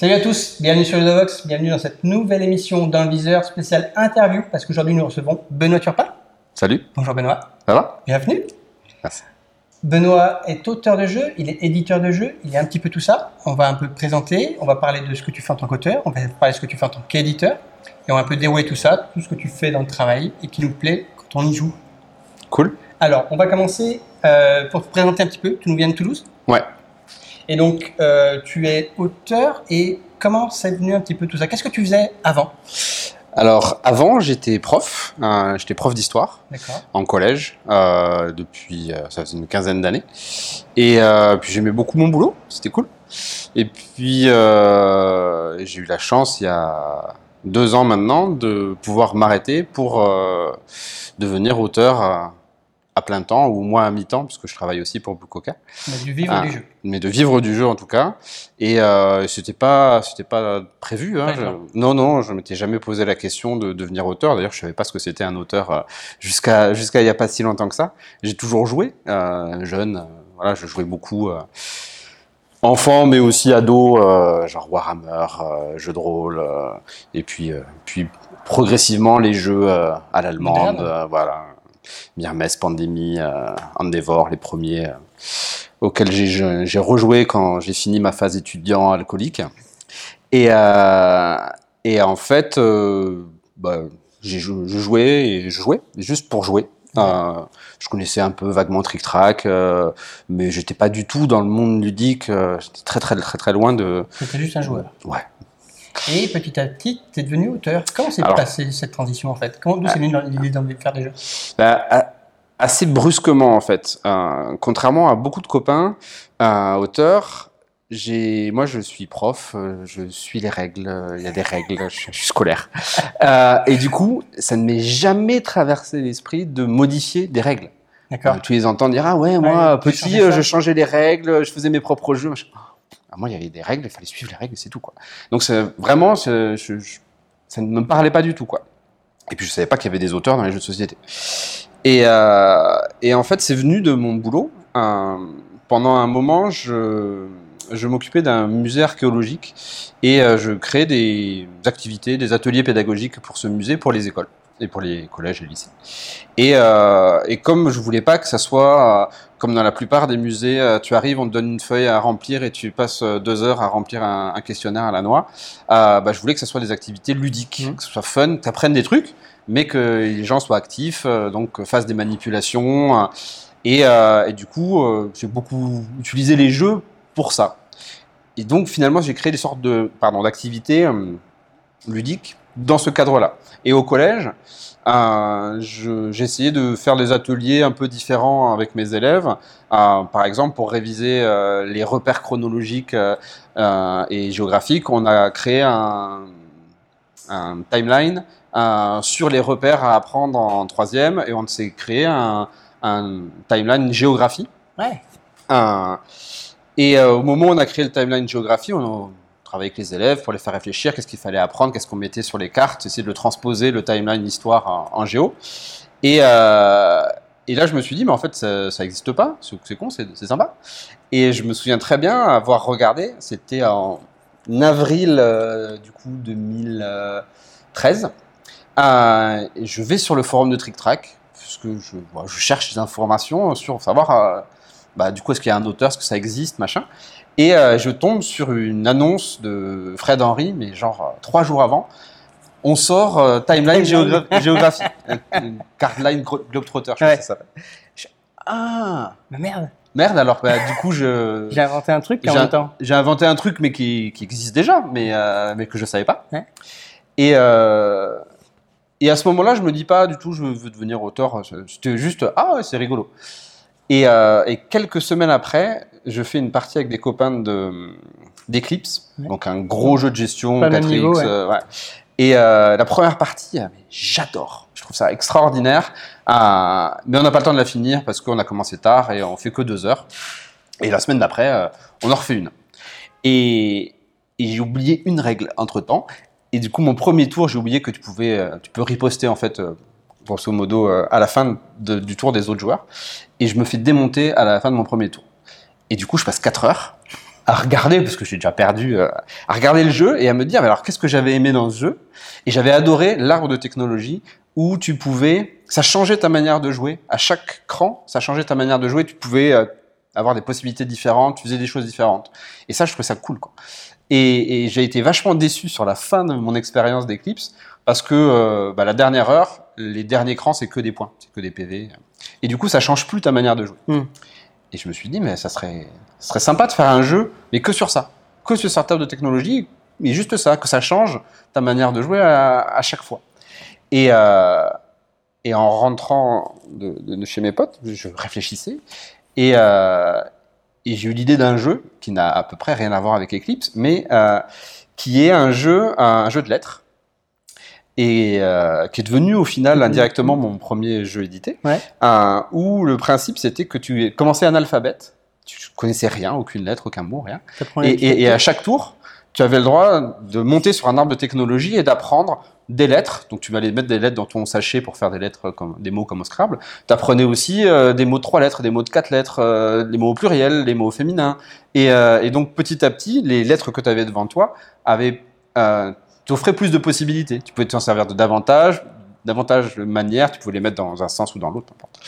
Salut à tous, bienvenue sur Ludovox, bienvenue dans cette nouvelle émission d'un viseur spécial interview parce qu'aujourd'hui nous recevons Benoît Turpin. Salut, Bonjour Benoît, ça va? Bienvenue. Merci. Benoît est auteur de jeux, il est éditeur de jeux, il est un petit peu tout ça. On va un peu te présenter, on va parler de ce que tu fais en tant qu'auteur, on va parler de ce que tu fais en tant qu'éditeur et on va un peu dérouler tout ça, tout ce que tu fais dans le travail et qui nous plaît quand on y joue. Cool. Alors, on va commencer euh, pour te présenter un petit peu. Tu nous viens de Toulouse? Et donc, euh, tu es auteur et comment c'est venu un petit peu tout ça? Qu'est-ce que tu faisais avant? Alors, avant, j'étais prof, euh, j'étais prof d'histoire en collège euh, depuis, euh, ça faisait une quinzaine d'années. Et puis j'aimais beaucoup mon boulot, c'était cool. Et puis, j'ai eu la chance, il y a deux ans maintenant, de pouvoir m'arrêter pour devenir auteur à plein temps, ou moi à mi-temps, puisque je travaille aussi pour Bukoka. A dû vivre Ah. du jeu. mais de vivre du jeu en tout cas. Et euh, c'était pas, c'était pas prévu. Hein, je- non, non, je m'étais jamais posé la question de devenir auteur. D'ailleurs, je savais pas ce que c'était un auteur euh, jusqu'à jusqu'à il y a pas si longtemps que ça. J'ai toujours joué, euh, jeune. euh, voilà, je jouais beaucoup. euh, Enfant, mais aussi ado, euh, genre Warhammer, euh, jeux de rôle, euh, et puis, puis progressivement les jeux à l'allemande, voilà, Mirmes, Pandémie, euh, Endeavor, les premiers euh, auxquels j'ai- rejoué quand j'ai fini ma phase étudiant alcoolique. Et, euh, et en fait, bah, j'ai jou- je jouais et je jouais juste pour jouer. Euh, je connaissais un peu vaguement Trick Track, euh, mais j'étais pas du tout dans le monde ludique. euh, j'étais très très très très loin de. C'était juste un joueur. Ouais. Et petit à petit, tu es devenu auteur. Comment s'est passée cette transition en fait? Comment- D'où c'est venu l'idée d'envie de faire jeux? Bah, assez brusquement en fait. Euh, contrairement à beaucoup de copains euh, auteurs, j'ai, moi je suis prof, euh, je suis les règles, euh, il y a des règles, je, suis- scolaire. Euh, et du coup, ça ne m'est jamais traversé l'esprit de modifier des règles. D'accord. Tu les entends dire ah ouais moi Ouais, petit je changeais les règles, je faisais mes propres jeux. machin. Ah, moi il y avait des règles, il fallait suivre les règles, c'est tout quoi. Donc vraiment ça ne me parlait pas du tout quoi. Et puis je savais pas qu'il y avait des auteurs dans les jeux de société. Et, euh, en fait c'est venu de mon boulot. Euh, pendant un moment je je m'occupais d'un musée archéologique et euh, je créais des activités, des ateliers pédagogiques pour ce musée, pour les écoles et pour les collèges et lycées. Et, euh, et comme je voulais pas que ça soit euh, comme dans la plupart des musées, euh, tu arrives, on te donne une feuille à remplir et tu passes deux heures à remplir un, un questionnaire à la noix, bah, je voulais que ça soit des activités ludiques, Mhm. que ce soit fun, que tu apprennes des trucs, mais que les gens soient actifs, donc fassent des manipulations. et, et du coup, j'ai beaucoup utilisé les jeux pour ça. Et donc finalement, j'ai créé des sortes de pardon d'activités ludiques dans ce cadre-là. Et au collège, euh, j'ai essayé de faire des ateliers un peu différents avec mes élèves. Euh, par exemple, pour réviser euh, les repères chronologiques euh, et géographiques, on a créé un, un timeline sur les repères à apprendre en troisième et on s'est créé un, un timeline géographie. Ouais. Et au moment où on a créé le timeline géographie, on a travaillé avec les élèves pour les faire réfléchir, qu'est-ce qu'il fallait apprendre, qu'est-ce qu'on mettait sur les cartes, essayer de le transposer, le timeline histoire en, en géo. Et, euh, et là, je me suis dit, mais en fait, ça n'existe pas, c'est con, c'est sympa. Et je me souviens très bien avoir regardé, c'était en avril euh, du coup 2013. Euh, et je vais sur le forum de Trick Track, parce que je, je cherche des informations sur savoir bah, du coup, est-ce qu'il y a un auteur, est-ce que ça existe, machin. Et euh, je tombe sur une annonce de Fred Henry, mais genre euh, trois jours avant. On sort euh, Timeline Géogra- Géographie, Cardline Globetrotter, je Ouais. que ça s'appelle. Je- Ah Mais merde, Merde, alors bah, du coup, je j'ai inventé un truc en j'ai- même temps. j'ai inventé un truc, mais qui, qui existe déjà, mais, euh, mais que je savais pas. Ouais. Et, euh, et à ce moment-là, je me dis pas du tout, je veux devenir auteur. C'était juste, ah ouais, c'est rigolo. Et, euh, et quelques semaines après, je fais une partie avec des copains de d'Eclipse, Ouais. donc un gros jeu de gestion, Pas le même 4X. niveau, ouais. euh, ouais. Et euh, la première partie, ah, j'adore. Je trouve ça extraordinaire. Euh, mais on n'a pas le temps de la finir parce qu'on a commencé tard et on fait que deux heures. Et la semaine d'après, euh, on en refait une. Et, et j'ai oublié une règle entre temps. Et du coup, mon premier tour, j'ai oublié que tu pouvais, tu peux riposter en fait, grosso modo, à la fin de- du tour des autres joueurs. Et je me fais démonter à la fin de mon premier tour. Et du coup, je passe 4 heures à regarder, parce que j'ai déjà perdu, euh, à regarder le jeu et à me dire, mais alors qu'est-ce que j'avais aimé dans ce jeu? Et j'avais adoré l'arbre de technologie où tu pouvais, ça changeait ta manière de jouer. À chaque cran, ça changeait ta manière de jouer. Tu pouvais euh, avoir des possibilités différentes, tu faisais des choses différentes. Et ça, je trouvais ça cool. Et j'ai été vachement déçu sur la fin de mon expérience d'Eclipse parce que euh, bah, la dernière heure, les derniers crans, c'est que des points, c'est que des PV. Et du coup, ça change plus ta manière de jouer. Hmm. Et je me suis dit, mais ça serait, serait sympa de faire un jeu, mais que sur ça, que sur cette table de technologie, mais juste ça, que ça change ta manière de jouer à, chaque fois. Et, euh, en rentrant de, chez mes potes, je réfléchissais et, euh, et j'ai eu l'idée d'un jeu qui n'a à peu près rien à voir avec Eclipse, mais euh, qui est un jeu, un jeu de lettres et euh, qui est devenu au final indirectement mon premier jeu édité, Ouais. euh, où le principe c'était que tu commençais un alphabet, tu connaissais rien, aucune lettre, aucun mot, rien, et, les et- et à chaque tour, tu avais le droit de monter sur un arbre de technologie et d'apprendre des lettres. Donc tu allais mettre des lettres dans ton sachet pour faire des lettres comme des mots comme au Scrabble. Tu apprenais aussi euh, des mots de trois lettres, des mots de quatre lettres, euh, les mots au pluriel, les mots au féminin. Et, euh, et donc petit à petit, les lettres que tu avais devant toi avaient t'offraient plus de possibilités. Tu pouvais t'en servir de davantage, davantage de manières. Tu pouvais les mettre dans un sens ou dans l'autre, peu importe.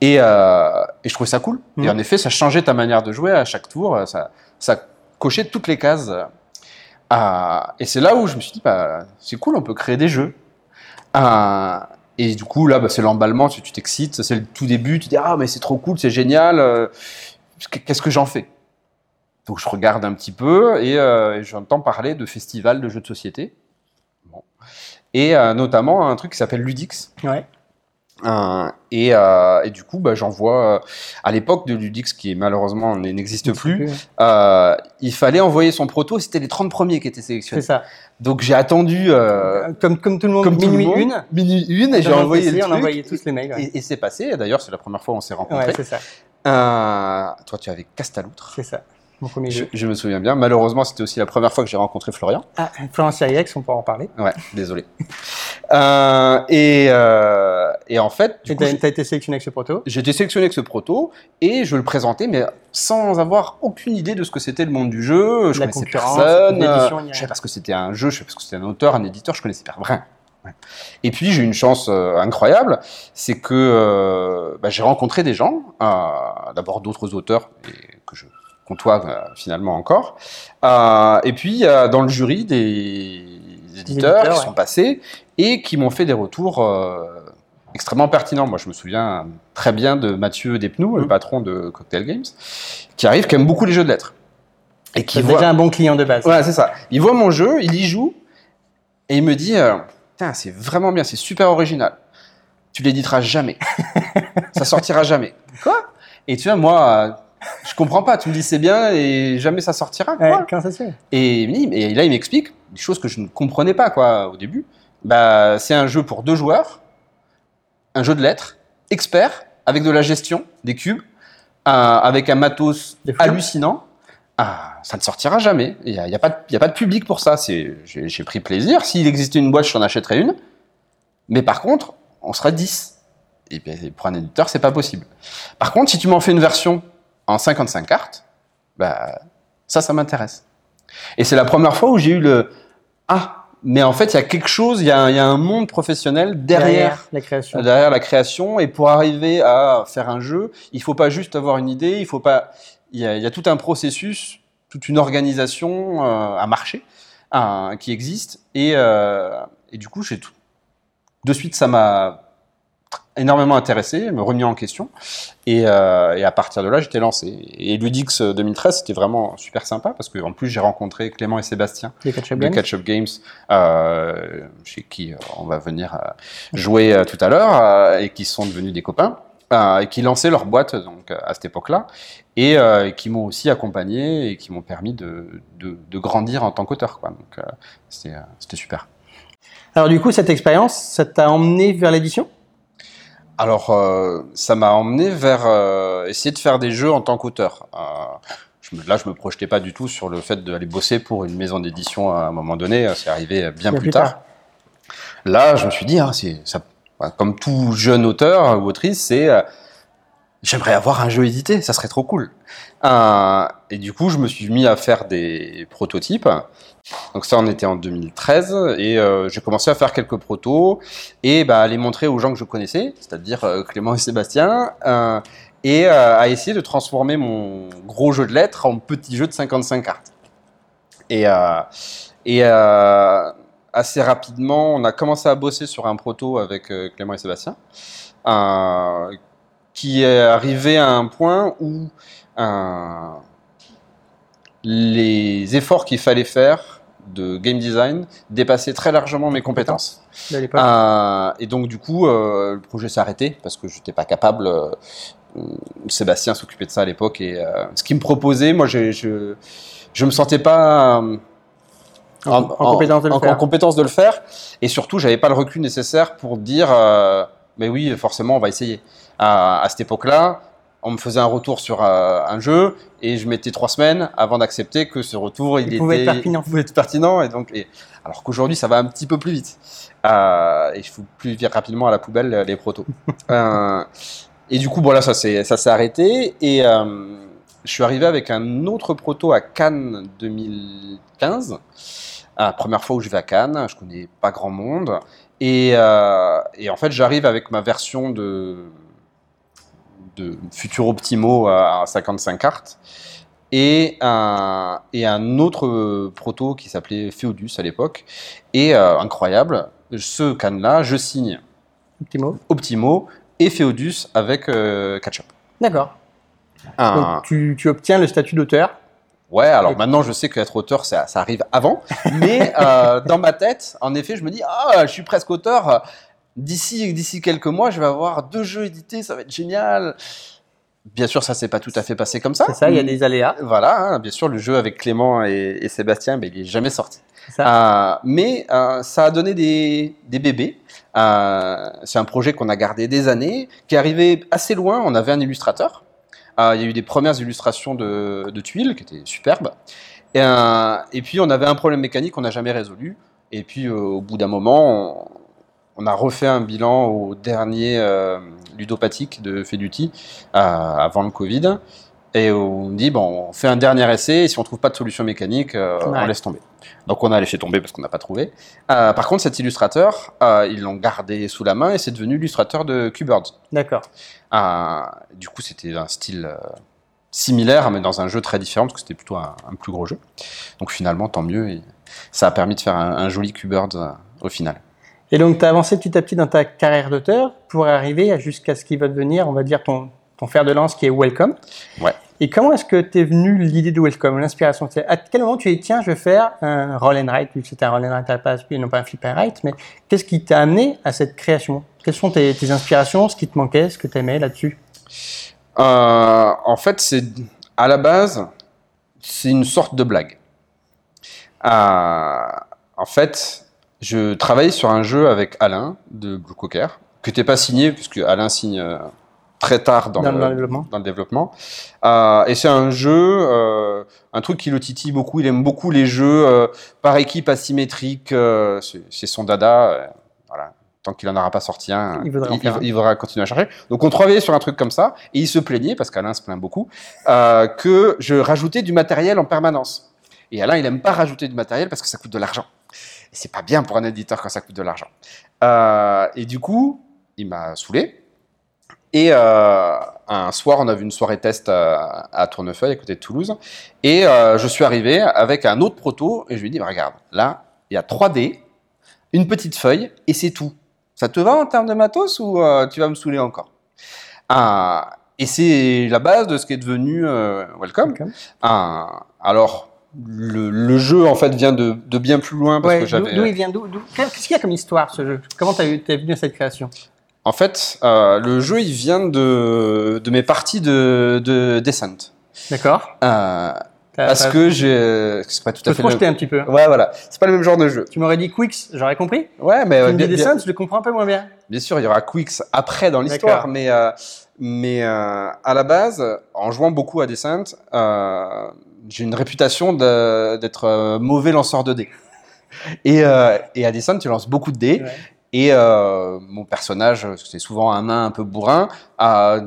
Et, euh, et je trouvais ça cool. Et Mhm. en effet, ça changeait ta manière de jouer à chaque tour. euh, Ça, ça cochait toutes les cases. euh, ah, et c'est là où je me suis dit, bah, c'est cool, on peut créer des jeux. Ah, et du coup, là, bah, c'est l'emballement, tu tu t'excites, c'est le tout début, tu dis, ah, mais c'est trop cool, c'est génial, euh, qu'est-ce que j'en fais? Donc je regarde un petit peu et, euh, j'entends parler de festivals de jeux de société. Bon. Et euh, notamment un truc qui s'appelle Ludix. Ouais. Euh, et, et du coup, bah, j'envoie, euh, à l'époque de Ludix, qui malheureusement n'existe plus, il fallait envoyer son proto, c'était les 30 premiers qui étaient C'est sélectionnés. ça. Donc j'ai attendu Comme, comme tout le monde, comme le minuit monde, une. minuit une, et j'ai envoyé PC, le on truc. envoyait tous les mails. Ouais, Et, et c'est passé, d'ailleurs c'est la première fois où on s'est rencontrés. Ouais, c'est ça. Toi tu avais Castaloutre, C'est ça. Mon premier je, jeu. je me souviens bien. Malheureusement c'était aussi la première fois que j'ai rencontré Florian. Ah, Florence Yayex, on pourra en parler. Ouais, désolé. Euh, et, euh, et en fait, j'ai- t'as été sélectionné avec ce proto? j'ai été sélectionné avec ce proto et je le présentais, mais sans avoir aucune idée de ce que c'était le monde du jeu. Je La connaissais personne. euh, je rien. savais parce que c'était un jeu, je savais parce que c'était un auteur, un éditeur, je connaissais pas rien. Ouais. Et puis j'ai eu une chance euh, incroyable, c'est que euh, bah, j'ai rencontré des gens, euh, d'abord d'autres auteurs et que je côtoie euh, finalement encore, euh, et puis euh, dans le jury des éditeurs, éditeurs, qui ouais. sont passés et qui m'ont fait des retours extrêmement pertinents. Moi, je me souviens très bien de Mathieu Despnous, le Mhm. patron de Cocktail Games, qui arrive, qui aime beaucoup les jeux de lettres. Et qui voit... déjà un bon client de base. Ouais, c'est ça. Il voit mon jeu, il y joue, et il me dit Putain, c'est vraiment bien, c'est super original. Tu l'éditeras jamais. ça sortira jamais. Quoi? Et tu vois, moi, je comprends pas. Tu me dis c'est bien et jamais ça sortira. Quoi Ouais, comment ça se fait? Et, là, il m'explique des choses que je ne comprenais pas quoi, au début. Bah, c'est un jeu pour deux joueurs, un jeu de lettres, expert, avec de la gestion, des cubes, euh, avec un matos hallucinant. Ah, ça ne sortira jamais. Il n'y a, y a, pas de- il y a pas de public pour ça. J'ai pris plaisir. S'il existait une boîte, j'en achèterais une. Mais par contre, on serait 10. Et pour un éditeur, c'est pas possible. Par contre, si tu m'en fais une version en 55 cartes, bah, ça, ça m'intéresse. Et c'est la première fois où j'ai eu le Ah, mais en fait, il y a quelque chose, il y, a un- il y a un monde professionnel derrière, la création. derrière la création. Et pour arriver à faire un jeu, il faut pas juste avoir une idée, il faut pas. Il y a, il y a tout un processus, toute une organisation, euh, un marché qui existe. Et, euh, et du coup, j'ai tout. De suite, ça m'a énormément intéressé, me remis en question. Et, euh, et à partir de là, j'étais lancé. Et Ludix 2013, c'était vraiment super sympa parce qu'en plus, j'ai rencontré Clément et Sébastien Les Catch Up de Games. Catch Up Games, euh, chez qui euh, on va venir euh, jouer euh, tout à l'heure, euh, et qui sont devenus des copains, euh, et qui lançaient leur boîte donc, euh, à cette époque-là, et euh, qui m'ont aussi accompagné et qui m'ont permis de, de, de grandir en tant qu'auteur. quoi. Donc euh, euh, c'était super. Alors du coup, cette expérience, ça t'a emmené vers l'édition? Alors, euh, ça m'a emmené vers euh, essayer de faire des jeux en tant qu'auteur. Euh, là, je me projetais pas du tout sur le fait d'aller bosser pour une maison d'édition à un moment donné. C'est arrivé bien, plus, tard. Là, je me suis dit, ça, bah, comme tout jeune auteur ou autrice, c'est j'aimerais avoir un jeu édité, ça serait trop cool. Et du coup, je me suis mis à faire des prototypes. Donc ça, on était en 2013 et euh, j'ai commencé à faire quelques protos et bah, à les montrer aux gens que je connaissais, c'est-à-dire euh, Clément et Sébastien, euh, et à essayer de transformer mon gros jeu de lettres en petit jeu de 55 cartes. Et, et assez rapidement, on a commencé à bosser sur un proto avec Clément et Sébastien, qui est arrivé à un point où les efforts qu'il fallait faire de game design dépassaient très largement mes compétences. Euh, et donc du coup, euh, le projet s'est arrêté parce que je n'étais pas capable. euh, Sébastien s'occupait de ça à l'époque et ce qu'il me proposait, moi, je, je, je me sentais pas En- en compétence de le en- faire. en compétence de le faire. Et surtout, j'avais pas le recul nécessaire pour dire, mais oui, forcément, on va essayer. À, à cette époque-là, on me faisait un retour sur euh, un jeu et je mettais trois semaines avant d'accepter que ce retour, il, Il pouvait était être pertinent. pouvait être pertinent. Et donc, et- alors qu'aujourd'hui, ça va un petit peu plus vite. Euh, et je fous plus vite rapidement à la poubelle euh, les protos. Euh, et du coup, voilà, ça s'est ça s'est arrêté. Et je suis arrivé avec un autre proto à Cannes 2015. La première fois où je vais à Cannes, je connais pas grand monde. Et, et en fait, j'arrive avec ma version de, de Futur Optimo à 55 cartes et un, et un autre euh, proto qui s'appelait Feodus à l'époque. Et euh, incroyable, ce Cannes-là, je signe Petit mot. Optimo et Feodus avec euh, Ketchup. D'accord. Un- Donc tu, tu obtiens le statut d'auteur. Ouais, alors maintenant je sais qu'être auteur, ça, ça arrive avant, mais euh, dans ma tête, en effet, je me dis, ah, je suis presque auteur. D'ici, d'ici quelques mois, je vais avoir deux jeux édités, ça va être génial. Bien sûr, ça s'est pas tout à fait passé comme ça. C'est ça, il y a des aléas. Voilà, hein, bien sûr, le jeu avec Clément et, et Sébastien, ben, il est jamais sorti. Ça. Euh, mais euh, ça a donné des, des bébés. Euh, c'est un projet qu'on a gardé des années, qui est arrivé assez loin. On avait un illustrateur. Il y a eu des premières illustrations de, de tuiles qui étaient superbes. Et, et puis on avait un problème mécanique qu'on n'a jamais résolu. Et puis au bout d'un moment, on, a refait un bilan au dernier euh, ludopathique de Feduti euh, avant le Covid. Et on dit, bon, on fait un dernier essai, et si on trouve pas de solution mécanique, euh, Ouais. on laisse tomber. Donc on a laissé tomber parce qu'on n'a pas trouvé. Euh, par contre, cet illustrateur, euh, ils l'ont gardé sous la main et c'est devenu l'illustrateur de Q-Birds. D'accord. Du coup, c'était un style similaire, mais dans un jeu très différent, parce que c'était plutôt un, un plus gros jeu. Donc finalement, tant mieux, et ça a permis de faire un, un joli Q-Birds au final. Et donc tu as avancé petit à petit dans ta carrière d'auteur pour arriver jusqu'à ce qui va devenir, on va dire, ton, ton fer de lance qui est Welcome. Ouais. Et comment est-ce que t'es venu l'idée de Welcome, l'inspiration? À quel moment tu dit, tiens, je vais faire un roll and write, vu que c'était un roll and write à la base, puis non pas un flip and write, mais qu'est-ce qui t'a amené à cette création? Quelles sont tes, tes inspirations, ce qui te manquait, ce que tu aimais là-dessus? Euh, en fait, c'est à la base, c'est une sorte de blague. Euh, en fait, je travaillais sur un jeu avec Alain de Blue Cocker, qui n'était pas signé, puisque Alain signe euh, très tard dans, Dans- le, développement. dans le développement. Euh, et c'est un jeu, euh, un truc qui le titille beaucoup. Il aime beaucoup les jeux euh, par équipe asymétrique. c'est son dada. voilà. Tant qu'il n'en aura pas sorti un, Il voudra il, il continuer à chercher. Donc on travaillait sur un truc comme ça, et il se plaignait, parce qu'Alain se plaint beaucoup, que je rajoutais du matériel en permanence. Et Alain, il aime pas rajouter du matériel parce que ça coûte de l'argent. Et c'est pas bien pour un éditeur quand ça coûte de l'argent. Euh, et du coup, il m'a saoulé. Et euh, un soir, on a vu une soirée test à, à Tournefeuille, à côté de Toulouse. Et euh, je suis arrivé avec un autre proto, et je lui ai dit, bah, regarde, là, il y a 3D, une petite feuille, et c'est tout. Ça te va en termes de matos ou euh, tu vas me saouler encore? Et c'est la base de ce qui est devenu euh, Welcome. Alors, le, le jeu, en fait, vient de, de bien plus loin, parce Ouais, que j'avais... d'où il vient Qu'est-ce qu'il y a comme histoire ce jeu? Comment t'es venu à cette création? En fait, euh, le jeu, il vient de, de mes parties de, de Descent. D'accord Euh, parce que j'ai... C'est pas tout à fait projeter le... un petit peu. Ouais, voilà. C'est pas le même genre de jeu. Tu m'aurais dit Quicks, j'aurais compris. Ouais, mais... Tu me bien, dis bien- Descent, je le comprends un peu moins bien. bien sûr, il y aura Quicks après dans l'histoire, mais, euh, mais à la base, en jouant beaucoup à Descent, j'ai une réputation d'être euh, mauvais lanceur de dés. Et, euh, et à Descent, tu lances beaucoup de dés, Ouais. Et euh, mon personnage, c'était souvent un nain un peu bourrin, euh,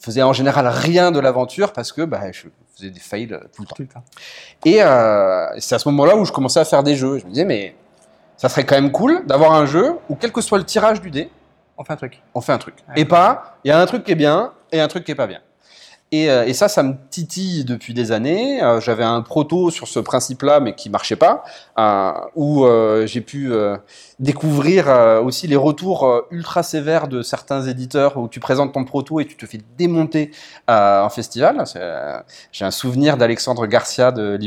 faisait en général rien de l'aventure parce que bah, je faisais des fails tout le temps. Tout le temps. Et euh, c'est à ce moment-là où je commençais à faire des jeux. Je me disais, mais ça serait quand même cool d'avoir un jeu où, quel que soit le tirage du dé, On fait un truc. on fait un truc. Ouais. Et pas, il y a un truc qui est bien et un truc qui est pas bien. Et, euh, et ça, ça me titille depuis des années. Euh, J'avais un proto sur ce principe-là, mais qui marchait pas, euh, où euh, j'ai pu euh, découvrir aussi les retours ultra sévères de certains éditeurs où tu présentes ton proto et tu te fais démonter en festival. J'ai un souvenir d'Alexandre Garcia de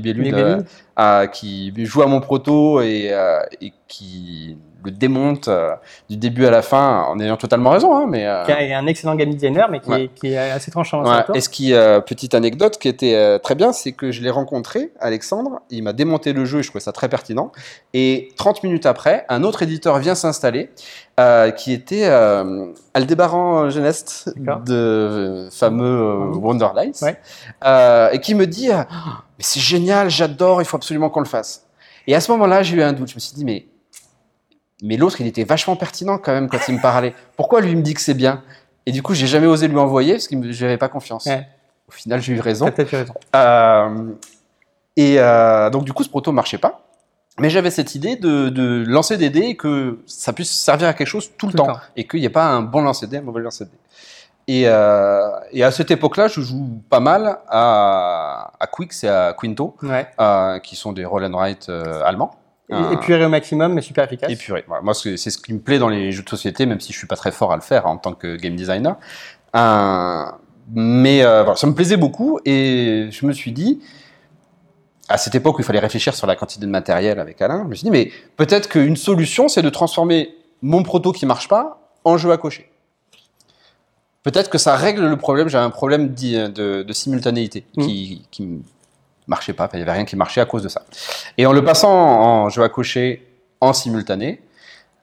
euh, qui joue à mon proto et, et qui le démonte euh, du début à la fin en ayant totalement raison. Hein, mais, euh, Qui est un excellent game designer, mais qui, Ouais. est, qui est assez tranchant Ouais, et ce qui, euh, petite anecdote qui était très bien, c'est que je l'ai rencontré, Alexandre, il m'a démonté le jeu, et je trouvais ça très pertinent. Et 30 minutes après, un autre éditeur vient s'installer, euh, qui était euh, Aldébaran Genest, de euh, fameux Wonderlights, Ouais. et qui me dit euh, Mais c'est génial, j'adore, il faut absolument qu'on le fasse. Et à ce moment-là, j'ai eu un doute. Je me suis dit Mais, mais l'autre, il était vachement pertinent quand même quand il me parlait. Pourquoi lui me dit que c'est bien? Et du coup, j'ai jamais osé lui envoyer parce que je n'avais pas confiance. Ouais. Au final, j'ai eu raison. T'as peut-être eu raison. Euh, et euh, donc, du coup, ce proto marchait pas. Mais j'avais cette idée de, de lancer des dés et que ça puisse servir à quelque chose tout le Tout le temps. temps. Et qu'il n'y ait pas un bon lancer de dés, un mauvais lancer de dés. Et, euh, et à cette époque-là, je joue pas mal à, à Quix et à Quinto, Ouais. qui sont des roll and write allemands. Euh, Épuré au maximum, mais super efficace. épuré. Moi, c'est ce qui me plaît dans les jeux de société, même si je suis pas très fort à le faire en tant que game designer. Euh, mais euh, voilà, ça me plaisait beaucoup et je me suis dit, à cette époque où il fallait réfléchir sur la quantité de matériel avec Alain, je me suis dit, mais peut-être qu'une solution, c'est de transformer mon proto qui marche pas en jeu à cocher. Peut-être que ça règle le problème. J'avais un problème de, de simultanéité Mm. qui, qui m- marchait pas. Il n'y avait rien qui marchait à cause de ça. Et en le passant en jeu à cocher en simultané,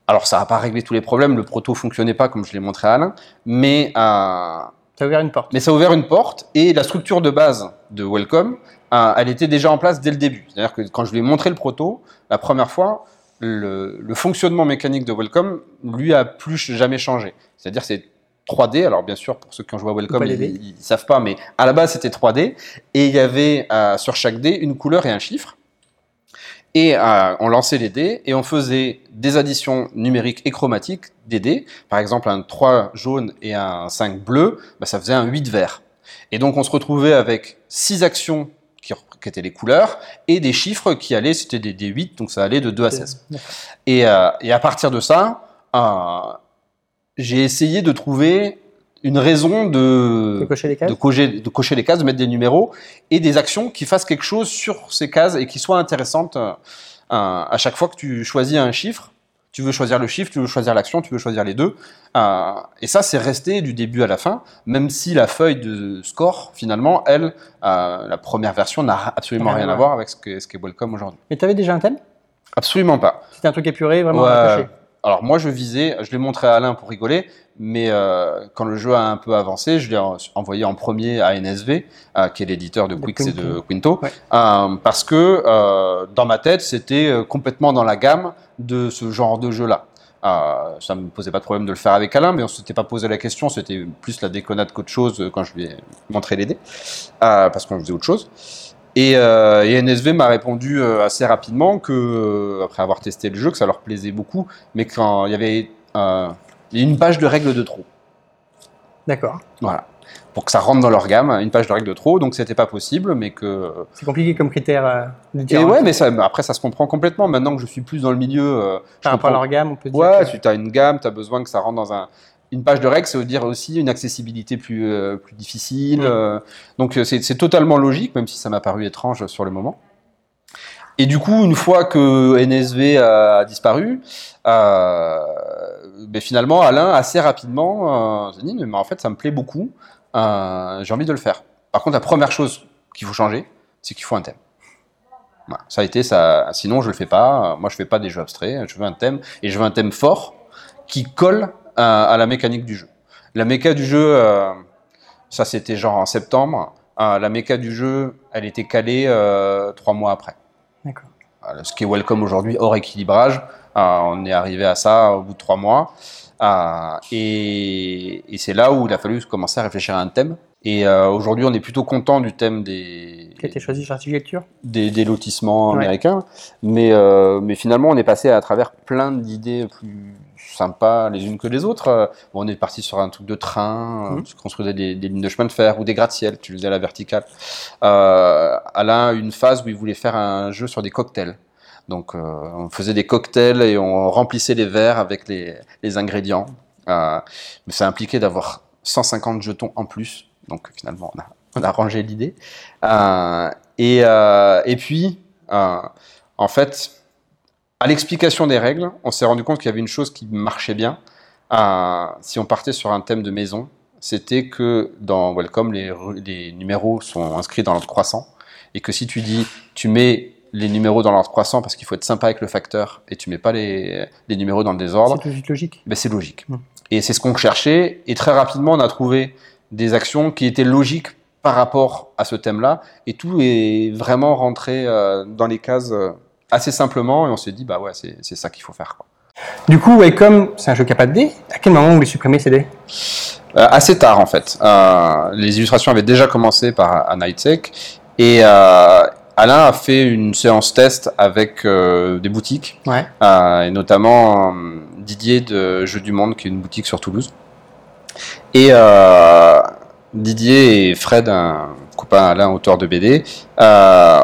alors ça n'a pas réglé tous les problèmes. Le proto fonctionnait pas comme je l'ai montré à Alain, mais euh, Ça a ouvert une porte. mais ça a ouvert une porte et la structure de base de Welcome, euh, elle était déjà en place dès le début. C'est-à-dire que quand je lui ai montré le proto, la première fois, le, le fonctionnement mécanique de Welcome, lui, a plus jamais changé. C'est-à-dire c'est 3D. Alors bien sûr, pour ceux qui ont joué à Welcome, ils, ils savent pas, mais à la base c'était 3D et il y avait euh, sur chaque dé une couleur et un chiffre. Et euh, on lançait les dés et on faisait des additions numériques et chromatiques des dés. Par exemple, un 3 jaune et un 5 bleu, bah, ça faisait un 8 vert. Et donc on se retrouvait avec six actions qui, qui étaient les couleurs et des chiffres qui allaient, c'était des, des 8, donc ça allait de 2 à 16. Et, euh, et à partir de ça, j'ai essayé de trouver une raison de, De cocher les cases. de cocher, de cocher les cases, de mettre des numéros et des actions qui fassent quelque chose sur ces cases et qui soient intéressantes euh, à chaque fois que tu choisis un chiffre. Tu veux choisir le chiffre, tu veux choisir l'action, tu veux choisir les deux. Euh, et ça, c'est resté du début à la fin, même si la feuille de score, finalement, elle, euh, la première version n'a absolument Rien rien, à voir avec ce qu'est ce Welcome aujourd'hui. Mais t'avais déjà un thème? Absolument pas. C'était un truc épuré, vraiment Ouais. Alors moi je visais, je l'ai montré à Alain pour rigoler, mais euh, quand le jeu a un peu avancé, je l'ai en- envoyé en premier à NSV, euh, qui est l'éditeur de Quix et de Quinto. Ouais. euh, parce que euh, dans ma tête c'était euh, complètement dans la gamme de ce genre de jeu-là. Euh, ça me posait pas de problème de le faire avec Alain, mais on s'était pas posé la question, c'était plus la déconnade qu'autre chose euh, quand je lui ai montré les dés, euh, parce qu'on faisait autre chose. Et, euh, et NSV m'a répondu euh, assez rapidement que, euh, après avoir testé le jeu, que ça leur plaisait beaucoup, mais quand il y avait euh, une page de règles de trop. D'accord. Voilà. Pour que ça rentre dans leur gamme, une page de règles de trop, donc c'était pas possible, mais que. C'est compliqué comme critère euh, de Et dire. ouais, mais ça, après ça se comprend complètement. Maintenant que je suis plus dans le milieu, Par rapport à leur gamme, on peut dire. Ouais, que- tu as une gamme, tu as besoin que ça rentre dans un. Une page de règles, ça veut dire aussi une accessibilité plus, euh, plus difficile. Euh, donc euh, c'est totalement logique, même si ça m'a paru étrange sur le moment. Et du coup, une fois que NSV a disparu, euh, ben finalement, Alain, assez rapidement, s'est dit, mais en fait, ça me plaît beaucoup, j'ai envie de le faire. Par contre, la première chose qu'il faut changer, c'est qu'il faut un thème. Voilà. Ça a été ça. Sinon, je le fais pas. Moi, je fais pas des jeux abstraits. Je veux un thème et je veux un thème fort qui colle à, la mécanique du jeu. La méca du jeu, euh, ça c'était genre en septembre. Euh, la méca du jeu, elle était calée euh, trois mois après. D'accord. ce qui est Welcome aujourd'hui hors équilibrage. On est arrivé à ça au bout de trois mois. Et, et c'est là où il a fallu commencer à réfléchir à un thème. Et euh, aujourd'hui, on est plutôt content du thème des, Qui a été choisi sur l'architecture des, des lotissements Ouais. américains. Mais, euh, mais finalement, on est passé à travers plein d'idées plus sympas les unes que les autres. Euh, bon, on est parti sur un truc de train, euh, tu construisais des, des lignes de chemin de fer ou des gratte-ciel, tu le faisais à la verticale. Euh, Alain une phase où il voulait faire un jeu sur des cocktails. Donc, euh, on faisait des cocktails et on remplissait les verres avec les, les ingrédients. Euh, mais ça impliquait d'avoir 150 jetons en plus. Donc, finalement, on a, on a rangé l'idée. Euh, et, et puis, en fait, à l'explication des règles, on s'est rendu compte qu'il y avait une chose qui marchait bien. Euh, si on partait sur un thème de maison, c'était que dans Welcome, les, numéros sont inscrits dans l'ordre croissant. Et que si tu dis, tu mets les numéros dans l'ordre croissant parce qu'il faut être sympa avec le facteur et tu mets pas les, les numéros dans le désordre, C'est logique. ben, c'est logique. Mm. Et c'est ce qu'on cherchait. Et très rapidement, on a trouvé des actions qui étaient logiques par rapport à ce thème-là. Et tout est vraiment rentré euh, dans les cases euh, assez simplement. Et on s'est dit, bah ouais, c'est c'est ça qu'il faut faire. quoi. Du coup, Welcome, c'est un jeu qui n'a pas de dés. À quel moment vous voulez supprimer ces dés? Euh, assez tard, en fait. Euh, les illustrations avaient déjà commencé par à Nightech. Et euh, Alain a fait une séance test avec euh, des boutiques. Ouais. Euh, et notamment euh, Didier de Jeux du Monde, qui est une boutique sur Toulouse. Et euh, Didier et Fred, un copain Alain, auteur de BD, euh,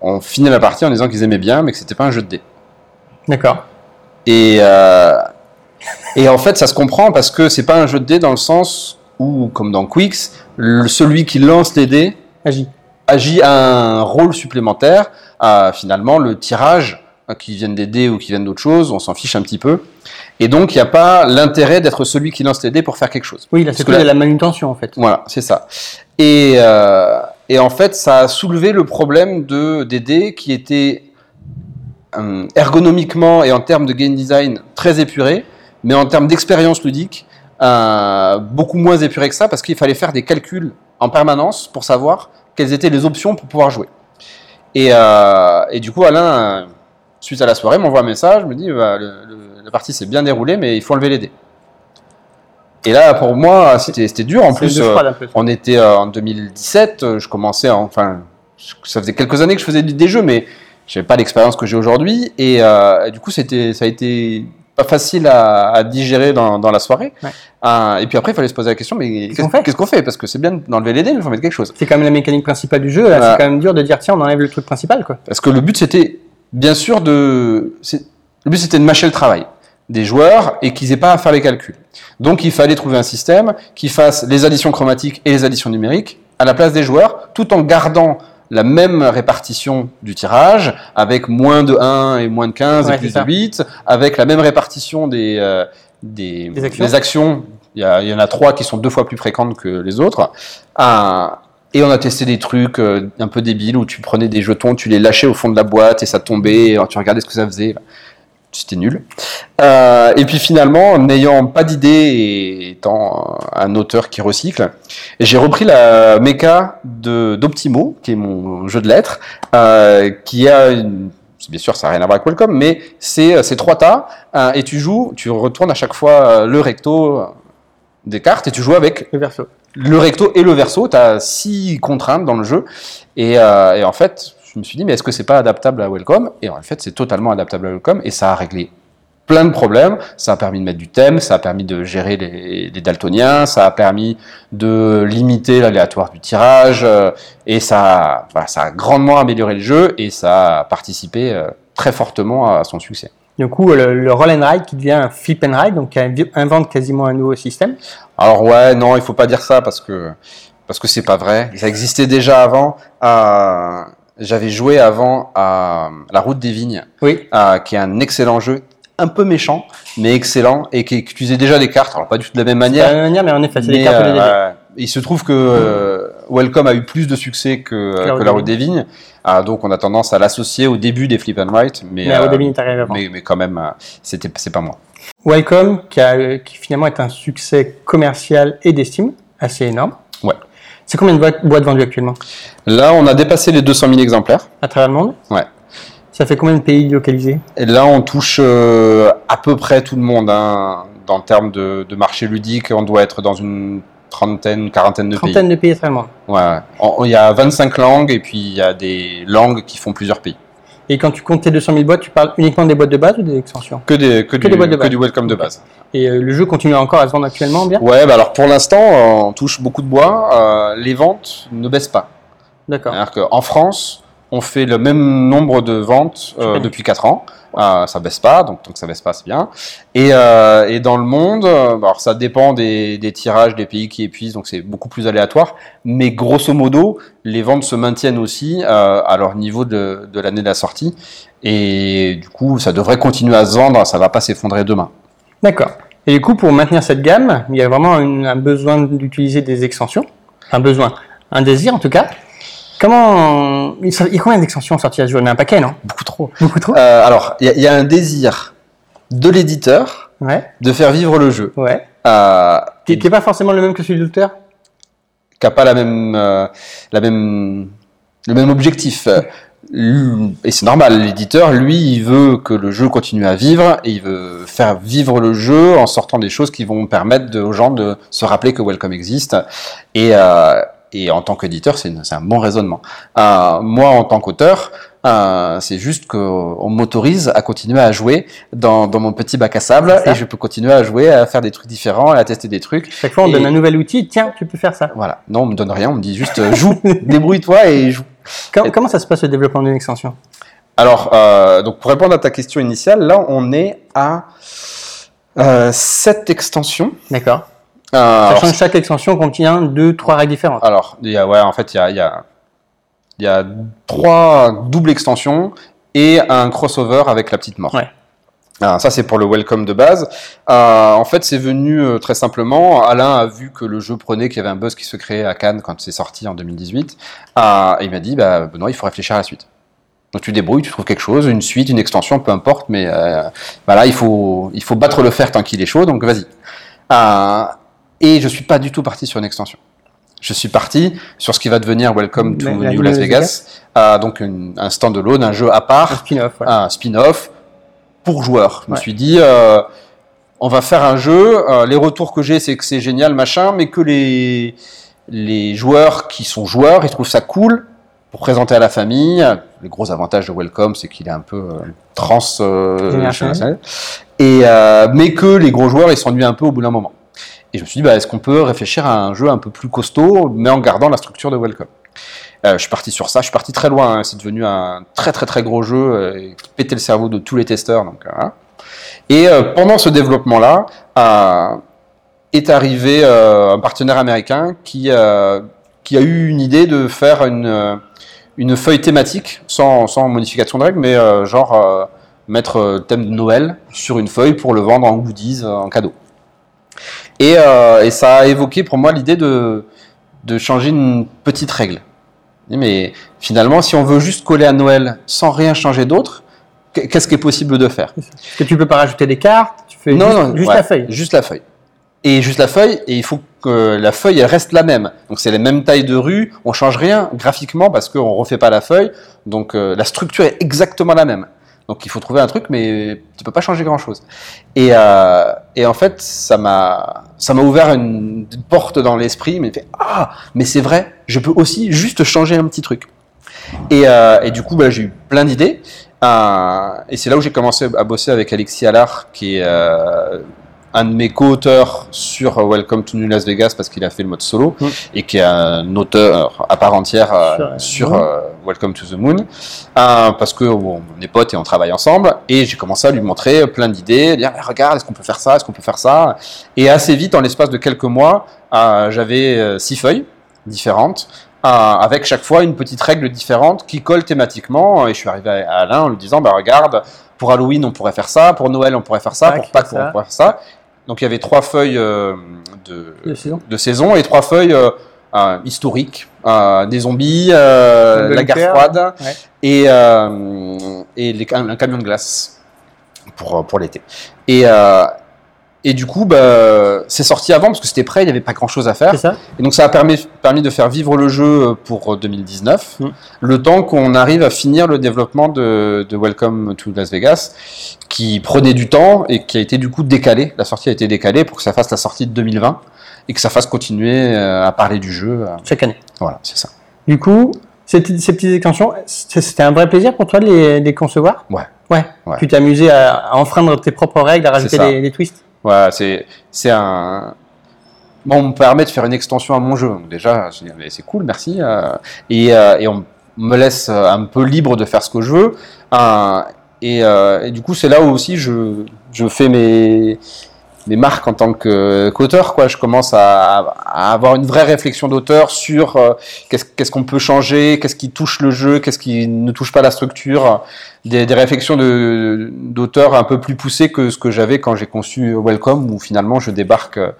ont fini la partie en disant qu'ils aimaient bien, mais que c'était pas un jeu de dés. D'accord. Et, euh, et en fait, ça se comprend parce que c'est pas un jeu de dés dans le sens où, comme dans Quicks, le- celui qui lance les dés Agis. agit à un rôle supplémentaire. à finalement, le tirage, euh, qui vienne des dés ou qui vienne d'autre chose, on s'en fiche un petit peu. Et donc, il n'y a pas l'intérêt d'être celui qui lance les dés pour faire quelque chose. Oui, là, c'est que là- de la manutention, en fait. Voilà, c'est ça. Et, euh, et en fait, ça a soulevé le problème de, des dés qui étaient euh, ergonomiquement et en termes de game design très épurés, mais en termes d'expérience ludique, euh, beaucoup moins épurés que ça, parce qu'il fallait faire des calculs en permanence pour savoir quelles étaient les options pour pouvoir jouer. Et, euh, du coup, Alain, suite à la soirée, m'envoie un message, me dit bah, la partie s'est bien déroulée, mais il faut enlever les dés. Et là, pour moi, c'était dur. En plus, euh, froid, on était euh, en 2017, euh, je commençais, à- enfin, ça faisait quelques années que je faisais des jeux, mais j'avais pas l'expérience que j'ai aujourd'hui, et, et du coup, c'était, ça a été pas facile à, à digérer dans, dans la soirée. Ouais. Euh, et puis après, il fallait se poser la question, mais Qu'est-ce qu'on fait Parce que c'est bien d'enlever les dés, mais il faut mettre quelque chose. C'est quand même la mécanique principale du jeu. C'est quand même dur de dire tiens, on enlève le truc principal, quoi. Parce que le but, c'était bien sûr de, le but, c'était de mâcher le travail des joueurs et qu'ils aient pas à faire les calculs. Donc, il fallait trouver un système qui fasse les additions chromatiques et les additions numériques à la place des joueurs, tout en gardant la même répartition du tirage, avec moins de 1 et moins de 15 Ouais, et plus de 8, avec la même répartition des, euh, des, Des actions. des actions. Il y, a- il y en a trois qui sont deux fois plus fréquentes que les autres. Ah, et on a testé des trucs euh, un peu débiles où tu prenais des jetons, tu les lâchais au fond de la boîte et ça tombait, tu regardais ce que ça faisait. C'était nul. Euh, et puis finalement, n'ayant pas d'idée et étant un auteur qui recycle, j'ai repris la méca de d'Optimo, qui est mon jeu de lettres, euh, qui a une, bien sûr ça n'a rien à voir avec Welcome, mais c'est c'est trois tas euh, et tu joues, tu retournes à chaque fois euh, le recto des cartes et tu joues avec Le verso. le recto et le verso. Tu as six contraintes dans le jeu et, euh, et en fait, je me suis dit mais est-ce que c'est pas adaptable à Welcome Et en fait, c'est totalement adaptable à Welcome et ça a réglé plein de problèmes. Ça a permis de mettre du thème, ça a permis de gérer les, les daltoniens, ça a permis de limiter l'aléatoire du tirage, euh, et ça, voilà, ça a grandement amélioré le jeu et ça a participé euh, très fortement à son succès. Du coup, le, le roll and ride qui devient un flip and ride, donc qui invente quasiment un nouveau système. Alors ouais, non, il faut pas dire ça parce que parce que c'est pas vrai. Ça existait déjà avant. à- J'avais joué avant à La Route des Vignes, Oui. euh, qui est un excellent jeu, un peu méchant, mais excellent, et qui utilisait déjà des cartes. Alors pas du tout de la même De la manière. même manière, mais en effet, c'est des mais, cartes euh, ouais. Il se trouve que euh, Welcome a eu plus de succès que, La que Route La des Route des Vignes, Ah, donc on a tendance à l'associer au début des Flip and Write, mais, Mais euh, il est arrivé avant. mais, mais quand même, euh, c'était c'est pas moi. Welcome, qui, a, euh, qui finalement est un succès commercial et d'estime assez énorme. Ouais. C'est combien de boîtes, vendues actuellement Là, on a dépassé les 200 000 exemplaires. à travers le monde Ouais. Ça fait combien de pays localisés Et là, on touche euh, à peu près tout le monde. Hein. Dans le terme de, de marché ludique, on doit être dans une trentaine, quarantaine de Trentaine de pays seulement. pays. Ouais. En- Il y a 25 langues et puis il y a des langues qui font plusieurs pays. Et quand tu comptes tes 200 000 boîtes, tu parles uniquement des boîtes de base ou des extensions Que, des, que, du, des boîtes de que base. du welcome de base. Et euh, le jeu continue encore à se vendre actuellement bien? Ouais, bah alors pour l'instant, on touche beaucoup de bois. Euh, les ventes ne baissent pas. D'accord. C'est-à-dire qu'en France, on fait le même nombre de ventes euh, depuis 4 ans. Euh, ça baisse pas, donc tant que ça baisse pas, c'est bien. Et, euh, dans le monde, euh, ça dépend des, tirages des pays qui épuisent, donc c'est beaucoup plus aléatoire. Mais grosso modo, les ventes se maintiennent aussi euh, à leur niveau de, l'année de la sortie. Et du coup, ça devrait continuer à se vendre, ça va pas s'effondrer demain. D'accord. Et du coup, pour maintenir cette gamme, il y a vraiment un besoin d'utiliser des extensions? Un besoin, un désir en tout cas? Comment il y a combien d'extensions sorties à ce jeu Il y en a un paquet, non? Beaucoup trop. Beaucoup trop? Euh, alors, il y, a- il y a un désir de l'éditeur Ouais. de faire vivre le jeu. Ouais. Euh, Qui n'est pas forcément le même que celui de l'auteur? Qui n'a pas la même, euh, la même, le même objectif. Et c'est normal, l'éditeur, lui, il veut que le jeu continue à vivre et il veut faire vivre le jeu en sortant des choses qui vont permettre de- aux gens de se rappeler que Welcome existe. Et, et en tant qu'éditeur, c'est un bon raisonnement. Euh, moi, en tant qu'auteur, euh, c'est juste qu'on m'autorise à continuer à jouer dans, dans mon petit bac à sable et je peux continuer à jouer, à faire des trucs différents, à tester des trucs. Chaque fois, on Et- donne un nouvel outil. Tiens, tu peux faire ça. Voilà. Non, on me donne rien, on me dit juste euh, joue, débrouille-toi et joue. Et- Comment ça se passe le développement d'une extension? Alors, euh, donc pour répondre à ta question initiale, là on est à euh, 7 extensions. D'accord. Euh, Sachant que chaque extension contient deux, trois règles différentes. alors, il y a, ouais, en fait, il y a, il y, a, il y a trois doubles extensions et un crossover avec la petite mort. Ouais. Alors, ça, c'est pour le welcome de base. Euh, en fait, c'est venu euh, très simplement. Alain a vu que le jeu prenait, qu'il y avait un buzz qui se créait à Cannes quand c'est sorti en 2018. Euh, et il m'a dit, bah, Benoît, il faut réfléchir à la suite. Donc tu débrouilles, tu trouves quelque chose, une suite, une extension, peu importe, mais voilà, il faut, il faut battre le fer tant qu'il est chaud, donc vas-y. Et je suis pas du tout parti sur une extension. Je suis parti sur ce qui va devenir Welcome to La- New Las Las Vegas, euh, donc une- un stand-alone, un jeu à Un part, spin-off. un spin-off pour joueurs. Je me Ouais. suis dit, euh, on va faire un jeu. euh, les retours que j'ai, c'est que c'est génial, machin, mais que les les joueurs qui sont joueurs, ils trouvent ça cool pour présenter à la famille. Le gros avantage de Welcome, c'est qu'il est un peu euh, trans et mais que les gros joueurs, ils s'ennuient un peu au bout d'un moment. Et je me suis dit, bah, est-ce qu'on peut réfléchir à un jeu un peu plus costaud, mais en gardant la structure de Welcome? Euh, je suis parti sur ça, je suis parti très loin. hein. C'est devenu un très très très gros jeu euh, qui pétait le cerveau de tous les testeurs. Euh. Et pendant ce développement-là, est arrivé un partenaire américain qui, a eu une idée de faire une, feuille thématique, sans, sans modification de règles, mais genre mettre le thème de Noël sur une feuille pour le vendre en goodies, en cadeau. Et, euh, et ça a évoqué pour moi l'idée de, de changer une petite règle. Mais finalement, si on veut juste coller à Noël sans rien changer d'autre, qu'est-ce qui est possible de faire? Parce que tu peux pas rajouter des cartes, tu fais Non, juste, non, juste ouais, la feuille. Juste la feuille. Et juste la feuille, et il faut que la feuille elle reste la même. Donc c'est les mêmes tailles de rue, on change rien graphiquement parce qu'on refait pas la feuille. Donc euh, la structure est exactement la même. Donc il faut trouver un truc, mais tu peux pas changer grand chose. Et, euh, et en fait, ça m'a ouvert une porte dans l'esprit, mais ah, mais c'est vrai, je peux aussi juste changer un petit truc. Et, euh, du coup, bah, j'ai eu plein d'idées. Euh, et c'est là où j'ai commencé à bosser avec Alexis Allard, qui est un de mes co-auteurs sur Welcome to New Las Vegas parce qu'il a fait le mode solo Mm. et qui est un auteur à part entière euh, Sur, euh, euh, Welcome to the Moon. Euh, parce que bon, on est potes et on travaille ensemble et j'ai commencé à lui montrer plein d'idées, dire Ah, regarde est-ce qu'on peut faire ça, est-ce qu'on peut faire ça? Et assez vite en l'espace de quelques mois euh, j'avais euh, six feuilles différentes euh, avec chaque fois une petite règle différente qui colle thématiquement et je suis arrivé à Alain en lui disant bah regarde pour Halloween on pourrait faire ça, pour Noël on pourrait faire ça, Pâques, pour Pâques on pourrait faire ça donc il y avait trois feuilles euh, de, De saison. de saison et trois feuilles euh, euh, historiques, euh, des zombies, euh, la guerre froide ouais. et, et les cam- un camion de glace pour, pour l'été. Et, Et du coup, bah, c'est sorti avant parce que c'était prêt, il n'y avait pas grand chose à faire. Ça Et donc ça a permis, permis de faire vivre le jeu euh, pour 2019, Mm. le temps qu'on arrive à finir le développement de, de Welcome to Las Vegas, qui prenait du temps et qui a été du coup décalé. La sortie a été décalée pour que ça fasse la sortie de 2020 et que ça fasse continuer euh, à parler du jeu. euh, Chaque année. Voilà, c'est ça. Du coup, ces, petites- ces petites extensions, c'était un vrai plaisir pour toi de les, les concevoir? Ouais. Ouais. Ouais. Tu t'es amusé à, à enfreindre tes propres règles, à rajouter des twists? Voilà, c'est un. On me permet de faire une extension à mon jeu. Donc déjà, c'est cool, merci. euh, et, euh, et on me laisse euh, un peu libre de faire ce que je veux. Et, et du coup, c'est là où aussi je, je fais mes, mes marques en tant que- qu'auteur. quoi. Je commence à, à avoir une vraie réflexion d'auteur sur euh, qu'est-ce qu'on peut changer, qu'est-ce qui touche le jeu, qu'est-ce qui ne touche pas la structure. Des, des réflexions de- d'auteur un peu plus poussées que ce que j'avais quand j'ai conçu Welcome, où finalement je débarque euh,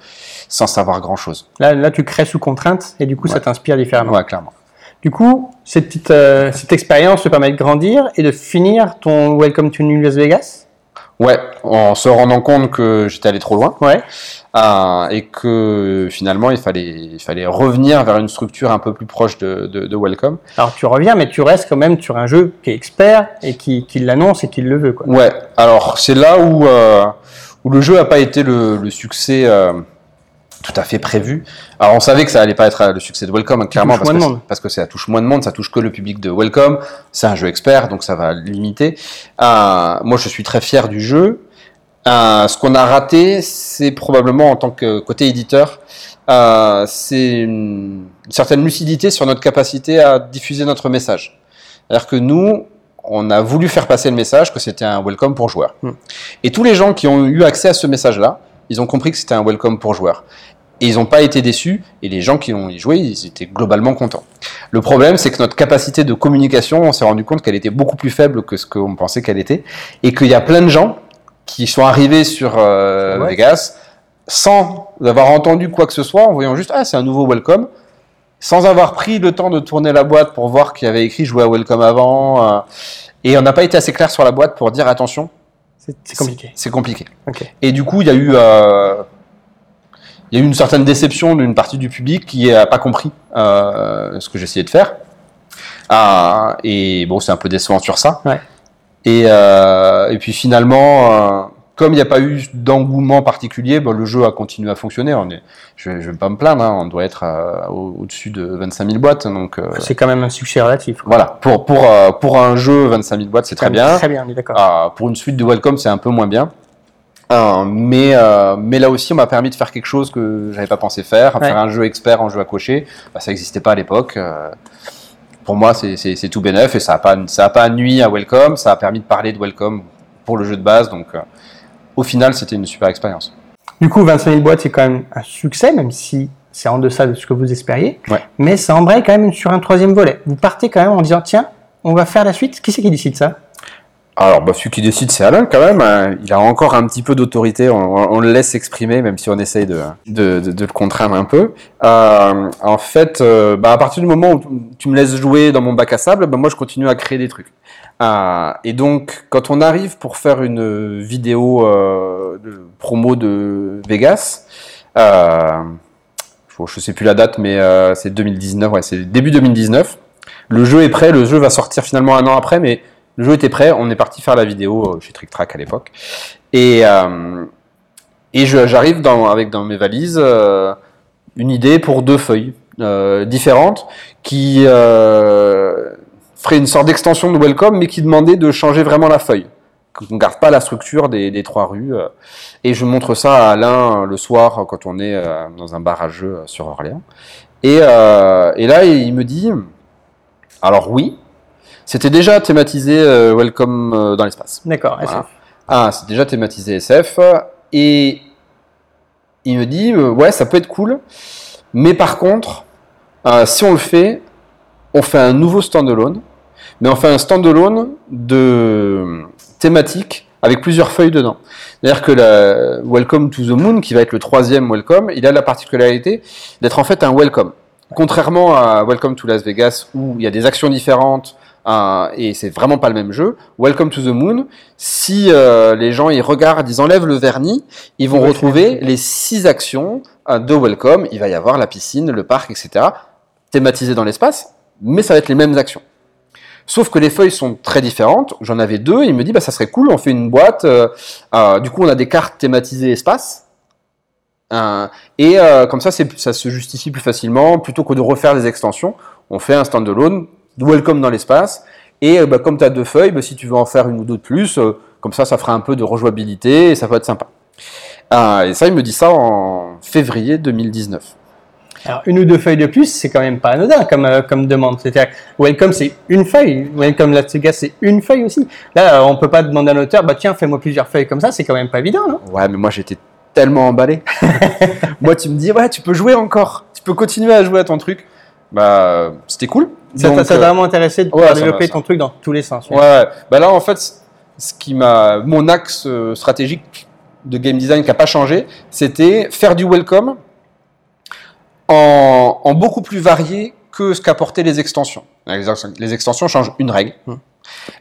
sans savoir grand-chose. là, là, tu crées sous contrainte et du coup, ça t'inspire différemment. Ouais, clairement. Du coup, cette, petite, euh, cette expérience te permet de grandir et de finir ton Welcome to New Las Vegas? Ouais, en se rendant compte que j'étais allé trop loin. Ouais. Euh, et que finalement il fallait, il fallait revenir vers une structure un peu plus proche de, de, de Welcome. Alors, tu reviens, mais tu restes quand même sur un jeu qui est expert et qui, qui l'annonce et qui le veut. Quoi. Ouais, alors c'est là où, euh, où le jeu n'a pas été le, le succès euh, tout à fait prévu. Alors on savait que ça allait pas être euh, le succès de Welcome, hein, clairement, parce que, parce ça touche moins de monde, ça touche que le public de Welcome. C'est un jeu expert, donc ça va limiter. Euh, moi je suis très fier du jeu. Euh, ce qu'on a raté, c'est probablement en tant que côté éditeur, euh, c'est une, une certaine lucidité sur notre capacité à diffuser notre message. C'est-à-dire que nous, on a voulu faire passer le message que c'était un welcome pour joueurs. Hmm. Et tous les gens qui ont eu accès à ce message-là, ils ont compris que c'était un welcome pour joueurs. Et ils n'ont pas été déçus, et les gens qui ont y joué, ils étaient globalement contents. Le problème, c'est que notre capacité de communication, on s'est rendu compte qu'elle était beaucoup plus faible que ce qu'on pensait qu'elle était, et qu'il y a plein de gens qui sont arrivés sur euh, Ouais. Vegas sans avoir entendu quoi que ce soit, en voyant juste ah c'est un nouveau welcome, sans avoir pris le temps de tourner la boîte pour voir qu'il y avait écrit jouer à welcome avant, euh, et on n'a pas été assez clair sur la boîte pour dire attention, C'est compliqué. c'est compliqué. Et du coup, il y a eu, euh, il y a eu une certaine déception d'une partie du public qui n'a pas compris euh, ce que j'essayais de faire. Ah, et bon, c'est un peu décevant sur ça. Ouais. Et, euh, et puis finalement, comme il n'y a pas eu d'engouement particulier, bon, le jeu a continué à fonctionner. On est, je ne vais pas me plaindre, hein, on doit être au- au-dessus de 25 000 boîtes. Donc euh, C'est quand même un succès relatif. quoi. voilà, pour, pour, euh, pour un jeu, 25 000 boîtes, c'est très bien. Très bien, on est d'accord. Ah, pour une suite de Welcome, c'est un peu moins bien. Euh, mais, euh, mais là aussi, on m'a permis de faire quelque chose que j'avais pas pensé faire, Ouais. faire un jeu expert en jeu à cocher. Bah, ça n'existait pas à l'époque. Euh, pour moi, c'est- tout bénef et ça n'a pas, ça a pas nui à Welcome. Ça a permis de parler de Welcome pour le jeu de base. Donc, euh, au final, c'était une super expérience. Du coup, 25 000 boîtes, c'est quand même un succès, même si c'est en deçà de ce que vous espériez. Ouais. Mais ça embraye quand même sur un troisième volet. Vous partez quand même en disant, tiens, on va faire la suite. Qui c'est qui décide ça? Alors, bah, celui qui décide, c'est Alain quand même. Euh, Il a encore un petit peu d'autorité. On, le laisse s'exprimer, même si on essaye de, le contraindre un peu. Euh, en fait, euh, bah, à partir du moment où tu me laisses jouer dans mon bac à sable, bah, moi, je continue à créer des trucs. Euh, et donc, quand on arrive pour faire une vidéo promo de Vegas, euh, je, sais plus la date, mais c'est 2019. Ouais, c'est début 2019. Le jeu est prêt. Le jeu va sortir finalement un an après, mais le jeu était prêt, on est parti faire la vidéo euh, chez Trick Track à l'époque. Et, euh, j'arrive dans, avec dans mes valises euh, une idée pour deux feuilles différentes qui ferait une sorte d'extension de Welcome, mais qui demandait de changer vraiment la feuille. Qu'on ne garde pas la structure des, trois rues. et je montre ça à Alain le soir quand on est dans un bar à euh, sur Orléans. Et là, il me dit, alors oui, c'était déjà thématisé euh, Welcome euh, dans l'espace. D'accord. Voilà. SF. Ah, c'est déjà thématisé SF. Et il me dit, euh, ouais, ça peut être cool. Mais par contre, euh, si on le fait, on fait un nouveau standalone. Mais on fait un standalone de thématique avec plusieurs feuilles dedans. C'est-à-dire que la Welcome to the Moon, qui va être le troisième Welcome, il a la particularité d'être en fait un Welcome. Contrairement à Welcome to Las Vegas, où il y a des actions différentes, Euh, et c'est vraiment pas le même jeu. Welcome to the Moon, si euh, les gens ils regardent, ils enlèvent le vernis, ils vont Ouais, retrouver les six actions euh, de Welcome. Il va y avoir la piscine, le parc, etc. thématisées dans l'espace, mais ça va être les mêmes actions. Sauf que les feuilles sont très différentes. J'en avais deux. Il me dit, bah, ça serait cool, on fait une boîte. euh, du coup, on a des cartes thématisées espace. Euh, et euh, comme ça, ça se justifie plus facilement. Plutôt que de refaire des extensions, on fait un standalone, welcome dans l'espace. Et euh, bah, comme tu as deux feuilles, bah, si tu veux en faire une ou deux de plus, euh, comme ça, ça fera un peu de rejouabilité et ça peut être sympa. Euh, et ça, il me dit ça en février 2019. Alors, une ou deux feuilles de plus, c'est quand même pas anodin comme, euh, comme demande. C'est-à-dire, Welcome, c'est une feuille. Welcome Las Vegas, c'est une feuille aussi. Là, on peut pas demander à un auteur, bah tiens, fais-moi plusieurs feuilles comme ça, c'est quand même pas évident, non? Ouais, mais moi j'étais tellement emballé. moi, tu me dis, ouais, tu peux jouer encore. Tu peux continuer à jouer à ton truc. Bah, c'était cool. Ça t'a euh, vraiment intéressé de ouais, développer ton truc dans tous les sens. Ouais, ouais. Bah là, en fait, ce qui m'a, mon axe euh, stratégique de game design qui n'a pas changé, c'était faire du welcome en, en beaucoup plus varié que ce qu'apportaient les extensions. Les ex- les extensions changent une règle. Hmm.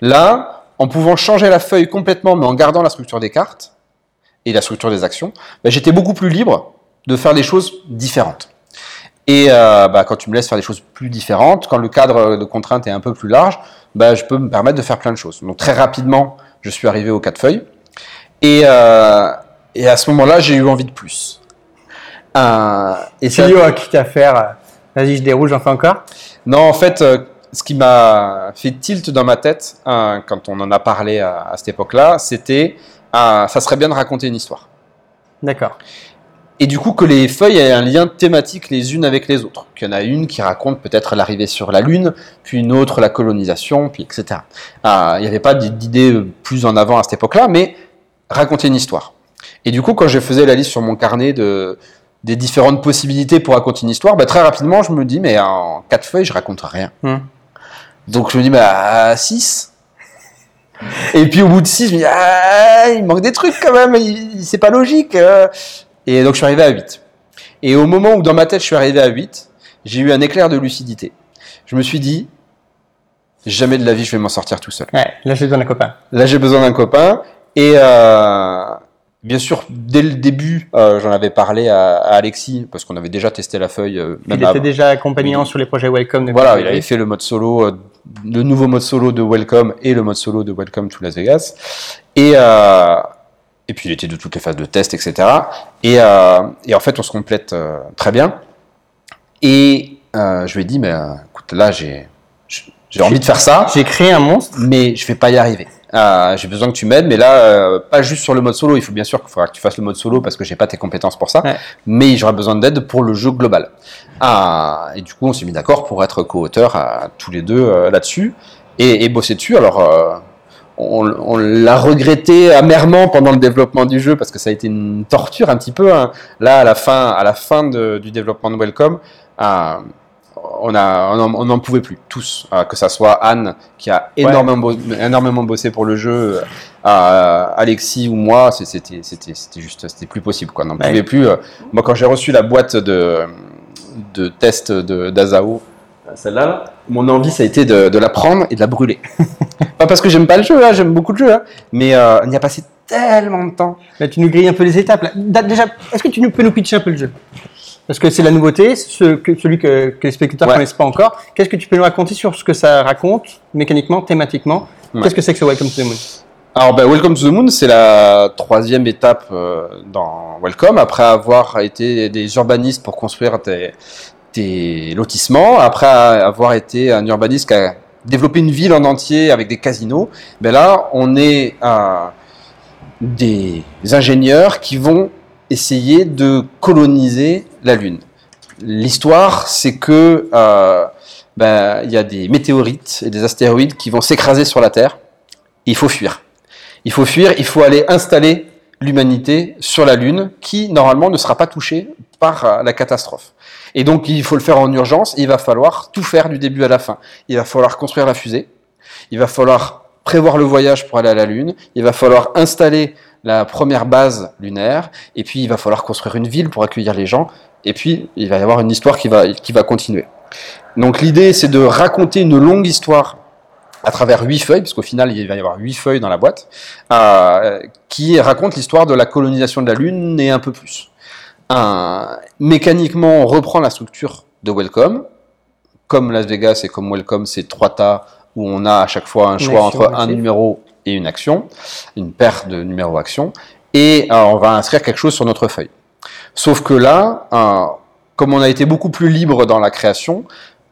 Là, en pouvant changer la feuille complètement, mais en gardant la structure des cartes et la structure des actions, bah, j'étais beaucoup plus libre de faire des choses différentes. Et euh, bah, quand tu me laisses faire des choses plus différentes, quand le cadre de contrainte est un peu plus large, bah, je peux me permettre de faire plein de choses. Donc très rapidement, je suis arrivé aux quatre feuilles. Et, euh, et à ce moment-là, j'ai eu envie de plus. Euh, et ça- oh, quitte à faire, euh, vas-y, je déroule, j'en fais encore. non, en fait, ce qui m'a fait tilt dans ma tête quand on en a parlé à, à cette époque-là, c'était ça serait bien de raconter une histoire. D'accord. Et du coup, que les feuilles aient un lien thématique les unes avec les autres. Qu'il y en a une qui raconte peut-être l'arrivée sur la Lune, puis une autre la colonisation, puis etc. Euh, Il n'y avait pas d'idée plus en avant à cette époque-là, mais raconter une histoire. Et du coup, quand je faisais la liste sur mon carnet de, des différentes possibilités pour raconter une histoire, bah, très rapidement, je me dis, mais en quatre feuilles, je raconte rien. Hmm. Donc je me dis, bah, 6. Et puis au bout de 6, je me dis, ah, il manque des trucs quand même, c'est pas logique. euh. Et donc je suis arrivé à 8. Et au moment où dans ma tête je suis arrivé à 8, j'ai eu un éclair de lucidité. Je me suis dit, jamais de la vie je vais m'en sortir tout seul. Ouais, là, j'ai besoin d'un copain. Là j'ai besoin d'un copain. Et euh, bien sûr, dès le début, euh, j'en avais parlé à, à Alexis, parce qu'on avait déjà testé la feuille. euh, Il était déjà accompagnant sur les projets Welcome. Voilà, il avait fait le mode solo, le nouveau mode solo de Welcome et le mode solo de Welcome to Las Vegas. Et, et puis il était de toutes les phases de test, etc. Et, euh, et en fait, on se complète euh, très bien. Et euh, je lui ai dit, mais écoute, là, j'ai j'ai envie de faire ça, J'ai créé un monstre. mais je vais pas y arriver. J'ai besoin que tu m'aides, mais là, pas juste sur le mode solo. Il faut bien sûr qu'il faudra que tu fasses le mode solo parce que j'ai pas tes compétences pour ça. Ouais. Mais j'aurai besoin d'aide pour le jeu global. Ah, et du coup, on s'est mis d'accord pour être co-auteur tous les deux là-dessus et, et bosser dessus. Alors, on, on l'a regretté amèrement pendant le développement du jeu parce que ça a été une torture un petit peu. hein. Là, à la fin, à la fin de- du développement de Welcome, euh, on a, on n'en pouvait plus tous, euh, que ça soit Anne qui a énormément, bo- énormément bossé pour le jeu, euh, Alexis ou moi, c'était, juste, c'était plus possible quoi. On n'en Ouais. pouvait plus. moi, quand j'ai reçu la boîte de, de test de d'Azao, celle-là, là, mon envie ça a été de, de la prendre et de la brûler. pas parce que j'aime pas le jeu, hein, j'aime beaucoup le jeu, hein, mais euh, on y a passé tellement de temps. Là, tu nous grilles un peu les étapes. là. Déjà, est-ce que tu nous, peux nous pitcher un peu le jeu? Parce que c'est la nouveauté, ce que, celui que, que les spectateurs ne Ouais. connaissent pas encore. Qu'est-ce que tu peux nous raconter sur ce que ça raconte, mécaniquement, thématiquement? Ouais. Qu'est-ce que c'est que ce Welcome to the Moon? Alors, ben, Welcome to the Moon, c'est la troisième étape euh, dans Welcome, après avoir été des urbanistes pour construire des, des lotissements, après avoir été un urbaniste qui a développé une ville en entier avec des casinos. Ben là, on est des ingénieurs qui vont essayer de coloniser la Lune. L'histoire, c'est que euh, ben, il y a des météorites et des astéroïdes qui vont s'écraser sur la Terre. Il faut fuir. Il faut fuir, il faut aller installer l'humanité sur la Lune, qui normalement ne sera pas touchée par euh, la catastrophe. Et donc il faut le faire en urgence, il va falloir tout faire du début à la fin. Il va falloir construire la fusée, il va falloir prévoir le voyage pour aller à la Lune, il va falloir installer la première base lunaire, et puis il va falloir construire une ville pour accueillir les gens, et puis il va y avoir une histoire qui va, qui va continuer. Donc l'idée c'est de raconter une longue histoire à travers huit feuilles, parce qu'au final il va y avoir huit feuilles dans la boîte, euh, qui racontent l'histoire de la colonisation de la Lune et un peu plus. Euh, mécaniquement, on reprend la structure de Welcome, comme Las Vegas et comme Welcome, c'est trois tas où on a à chaque fois un choix action, entre un numéro et une action, une paire de numéros actions, et euh, on va inscrire quelque chose sur notre feuille. Sauf que là, euh, comme on a été beaucoup plus libre dans la création,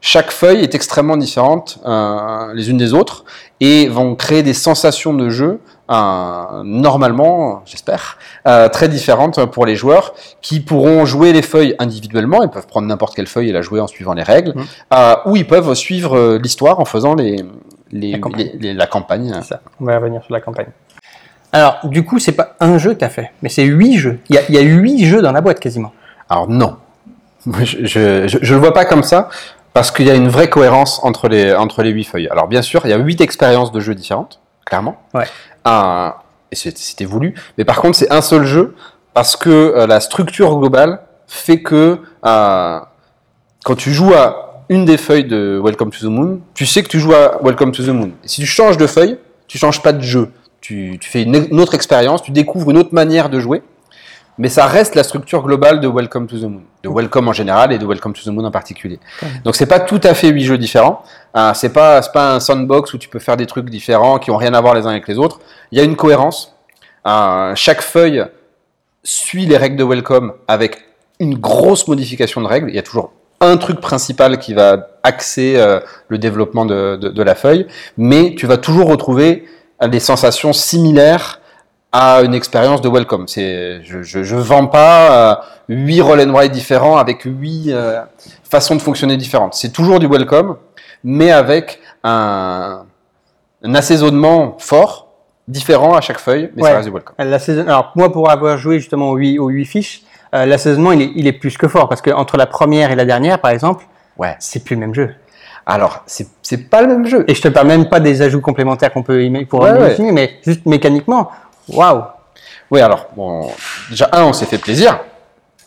chaque feuille est extrêmement différente euh, les unes des autres et vont créer des sensations de jeu euh, normalement, j'espère, euh, très différentes pour les joueurs qui pourront jouer les feuilles individuellement. Ils peuvent prendre n'importe quelle feuille et la jouer en suivant les règles, euh, ou ils peuvent suivre l'histoire en faisant les, les, La campagne. les- les- la campagne. C'est ça. On va revenir sur la campagne. Alors, du coup, c'est pas un jeu que tu as fait, mais c'est huit jeux. Il y a, il y a huit jeux dans la boîte quasiment. Alors non, je, je, je, je le vois pas comme ça parce qu'il y a une vraie cohérence entre les entre les huit feuilles. Alors bien sûr, il y a huit expériences de jeux différentes, clairement. Ouais. Un- et c'était voulu. Mais par contre, c'est un seul jeu parce que euh, la structure globale fait que euh, quand tu joues à une des feuilles de Welcome to the Moon, tu sais que tu joues à Welcome to the Moon. Et si tu changes de feuille, tu changes pas de jeu. Tu, tu fais une, une autre expérience, tu découvres une autre manière de jouer. Mais ça reste la structure globale de Welcome to the Moon, de Welcome en général et de Welcome to the Moon en particulier. Donc c'est pas tout à fait huit jeux différents. Hein, c'est pas c'est pas un sandbox où tu peux faire des trucs différents qui ont rien à voir les uns avec les autres. Il y a une cohérence. Hein, chaque feuille suit les règles de Welcome avec une grosse modification de règles. Il y a toujours un truc principal qui va axer euh, le développement de, de, de la feuille, mais tu vas toujours retrouver des sensations similaires à une expérience de welcome. C'est, je, je, je vends pas euh, huit roll and write différents avec huit euh, façons de fonctionner différentes. C'est toujours du welcome, mais avec un, un assaisonnement fort, différent à chaque feuille, mais Ouais. ça reste du welcome. Saison... Alors, moi, pour avoir joué justement aux 8, aux huit fiches, euh, l'assaisonnement, il est, il est plus que fort. Parce que entre la première et la dernière, par exemple, Ouais. c'est plus le même jeu. Alors, c'est, c'est pas le même jeu. Et je te parle même pas des ajouts complémentaires qu'on peut pour Ouais, ouais. imaginer, mais juste mécaniquement, waouh Oui, alors, déjà, un, on s'est fait plaisir.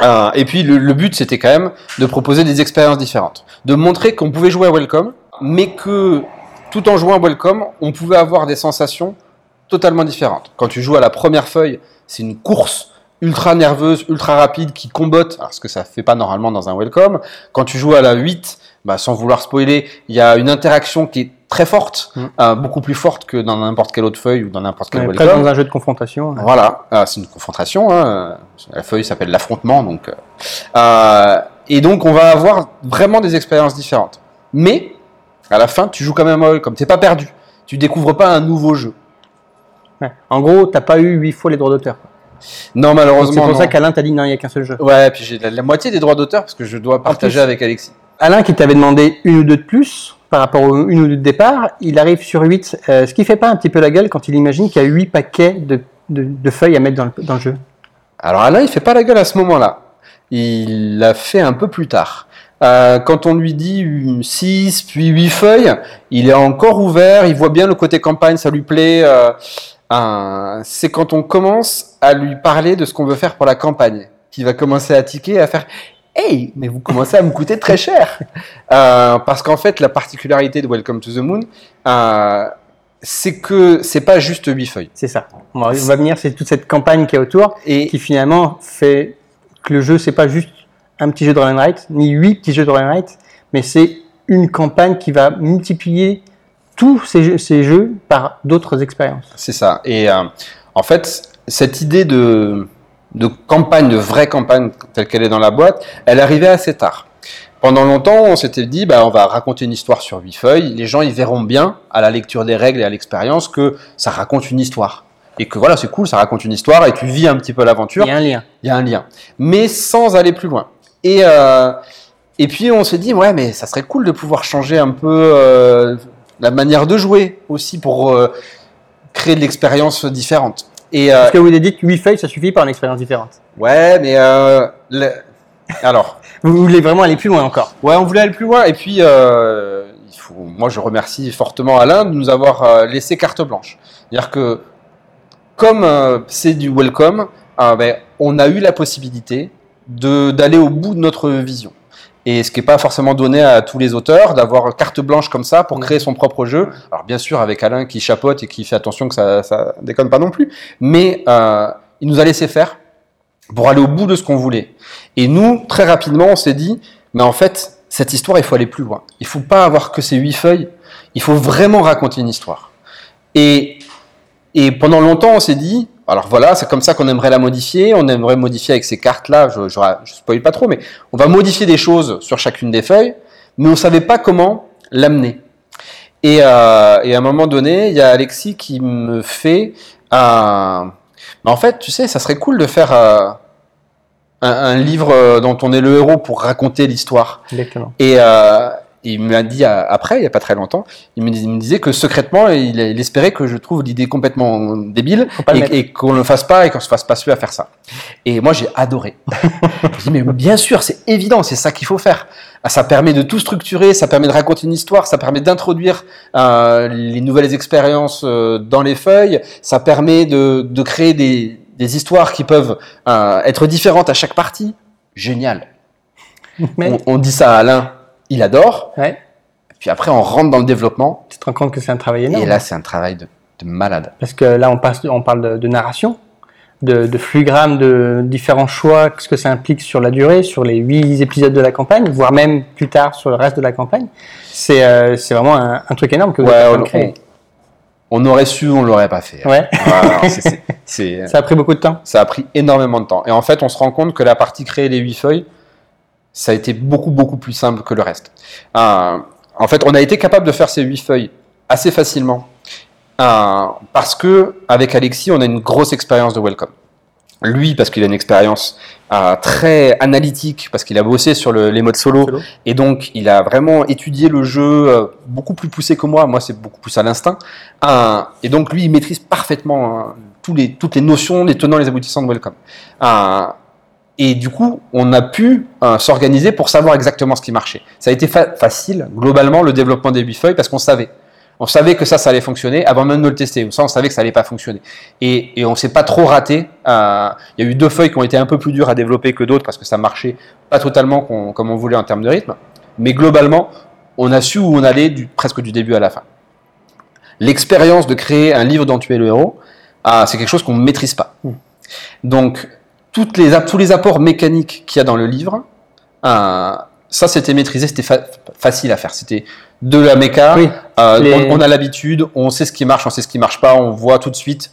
Euh, et puis, le, le but, c'était quand même de proposer des expériences différentes. De montrer qu'on pouvait jouer à Welcome, mais que, tout en jouant à Welcome, on pouvait avoir des sensations totalement différentes. Quand tu joues à la première feuille, c'est une course ultra nerveuse, ultra rapide, qui combotte, alors ce que ça fait pas normalement dans un Welcome. Quand tu joues à la 8, bah, sans vouloir spoiler, il y a une interaction qui est très forte, Mm. euh, beaucoup plus forte que dans n'importe quelle autre feuille ou dans n'importe quel presque dans un jeu de confrontation. Voilà, euh, c'est une confrontation. Hein. La feuille s'appelle l'affrontement, donc. euh, euh, et donc on va avoir vraiment des expériences différentes. Mais à la fin, tu joues quand même à Welcome. T'es pas perdu. Tu découvres pas un nouveau jeu. Ouais. En gros, t'as pas eu huit fois les droits d'auteur. Non, C'est malheureusement. pour non. ça qu'Alain t'a dit non, il n'y a qu'un seul jeu. Ouais, puis j'ai la, la moitié des droits d'auteur parce que je dois partager avec Alexis. Alain qui t'avait demandé une ou deux de plus par rapport aux une ou deux de départ, il arrive sur 8. Euh, ce qui fait pas un petit peu la gueule quand il imagine qu'il y a 8 paquets de, feuilles à mettre dans le, jeu. Alors Alain, il fait pas la gueule à ce moment-là. Il l'a fait un peu plus tard. Euh, quand on lui dit 6 puis 8 feuilles, il est encore ouvert, il voit bien le côté campagne, ça lui plaît. euh, c'est quand on commence à lui parler de ce qu'on veut faire pour la campagne, qu'il va commencer à tiquer, à faire Hey, mais vous commencez à me coûter très cher. Euh, parce qu'en fait, la particularité de Welcome to the Moon, euh, c'est que c'est pas juste 8 feuilles. C'est ça. On va, venir, c'est toute cette campagne qui est autour Et qui finalement fait que le jeu, c'est pas juste un petit jeu de and write, ni 8 petits jeux de and write, mais c'est une campagne qui va multiplier tous ces jeux, ces jeux par d'autres expériences. C'est ça. Et euh, en fait, cette idée de, de campagne, de vraie campagne telle qu'elle est dans la boîte, elle arrivait assez tard. Pendant longtemps, on s'était dit, bah, on va raconter une histoire sur huit feuilles. Les gens, ils verront bien, à la lecture des règles et à l'expérience, que ça raconte une histoire. Et que voilà, c'est cool, ça raconte une histoire et tu vis un petit peu l'aventure Il y a un lien. il y a un lien, mais sans aller plus loin. Et, euh, et puis on s'est dit, ouais, mais ça serait cool de pouvoir changer un peu euh, la manière de jouer aussi pour euh, créer de l'expérience différente. Et euh, Parce que vous avez dit que 8 feuilles, ça suffit par une expérience différente. ouais, mais euh, le- alors, Vous voulez vraiment aller plus loin encore. ouais, on voulait aller plus loin. Et puis, euh, il faut, moi, je remercie fortement Alain de nous avoir laissé carte blanche. C'est-à-dire que comme c'est du welcome, euh, ben, on a eu la possibilité d'aller au bout de notre vision. Et ce qui n'est pas forcément donné à tous les auteurs, d'avoir carte blanche comme ça pour créer son propre jeu. Alors bien sûr, avec Alain qui chapote et qui fait attention que ça, ça déconne pas non plus, mais euh, il nous a laissé faire pour aller au bout de ce qu'on voulait. Et nous, très rapidement, on s'est dit, mais en fait, cette histoire, il faut aller plus loin. Il faut pas avoir que ces huit feuilles, il faut vraiment raconter une histoire. Et, et pendant longtemps, on s'est dit, alors voilà, c'est comme ça qu'on aimerait la modifier. On aimerait modifier avec ces cartes-là. Je, je, je spoil pas trop, mais on va modifier des choses sur chacune des feuilles, mais on savait pas comment l'amener. Et, euh, et, à un moment donné, il y a Alexis qui me fait un. en fait, tu sais, ça serait cool de faire euh, un, un, livre dont on est le héros pour raconter l'histoire. Exactement. Et, euh, il me l'a dit après, il n'y a pas très longtemps, il me, disait que secrètement, il, il espérait que je trouve l'idée complètement débile et, et qu'on ne le fasse pas et qu'on se fasse pas suer à faire ça. Et moi, j'ai adoré. je dis, mais bien sûr, c'est évident, c'est ça qu'il faut faire. Ça permet de tout structurer, ça permet de raconter une histoire, ça permet d'introduire euh, les nouvelles expériences euh, dans les feuilles, ça permet de, de créer des, des, histoires qui peuvent euh, être différentes à chaque partie. Génial. Mais... On, on dit ça à Alain il adore. Ouais. Puis après, on rentre dans le développement. Tu te rends compte que c'est un travail énorme. Et là, c'est un travail de, de, malade. Parce que là, on, passe, on parle de, de narration, de, de de différents choix, ce que ça implique sur la durée, sur les huit épisodes de la campagne, voire même plus tard sur le reste de la campagne. C'est euh, vraiment un, un, truc énorme que vous ouais, avez on, créé. On, on, aurait su, on l'aurait pas fait. Ouais. Voilà, c est, c est, ça a pris beaucoup de temps. Ça a pris énormément de temps. Et en fait, on se rend compte que la partie créer les huit feuilles, ça a été beaucoup beaucoup plus simple que le reste. Euh, en fait, on a été capable de faire ces huit feuilles assez facilement euh, parce que avec Alexis, on a une grosse expérience de welcome. Lui, parce qu'il a une expérience euh, très analytique, parce qu'il a bossé sur le, les modes solo, Solo. et donc il a vraiment étudié le jeu beaucoup plus poussé que moi. Moi, c'est beaucoup plus à l'instinct. Et donc lui, il maîtrise parfaitement les, toutes les notions, les tenants, les aboutissants de welcome. Euh, et du coup, on a pu euh, s'organiser pour savoir exactement ce qui marchait. Ça a été fa facile, globalement, le développement des huit feuilles, parce qu'on savait. On savait que ça, ça allait fonctionner avant même de le tester. Ça, on savait que ça allait pas fonctionner. Et, et on s'est pas trop raté. Euh, il y a eu deux feuilles qui ont été un peu plus dures à développer que d'autres parce que ça marchait pas totalement on, comme on voulait en termes de rythme. Mais globalement, on a su où on allait du, presque du début à la fin. L'expérience de créer un livre dont tu es le héros, euh, c'est quelque chose qu'on ne maîtrise pas. Donc, toutes les, tous les apports mécaniques qu'il y a dans le livre, euh, ça c'était maîtrisé, c'était fa facile à faire. C'était de la méca, oui, euh, les... on, on, a l'habitude, on sait ce qui marche, on sait ce qui marche pas, on voit tout de suite.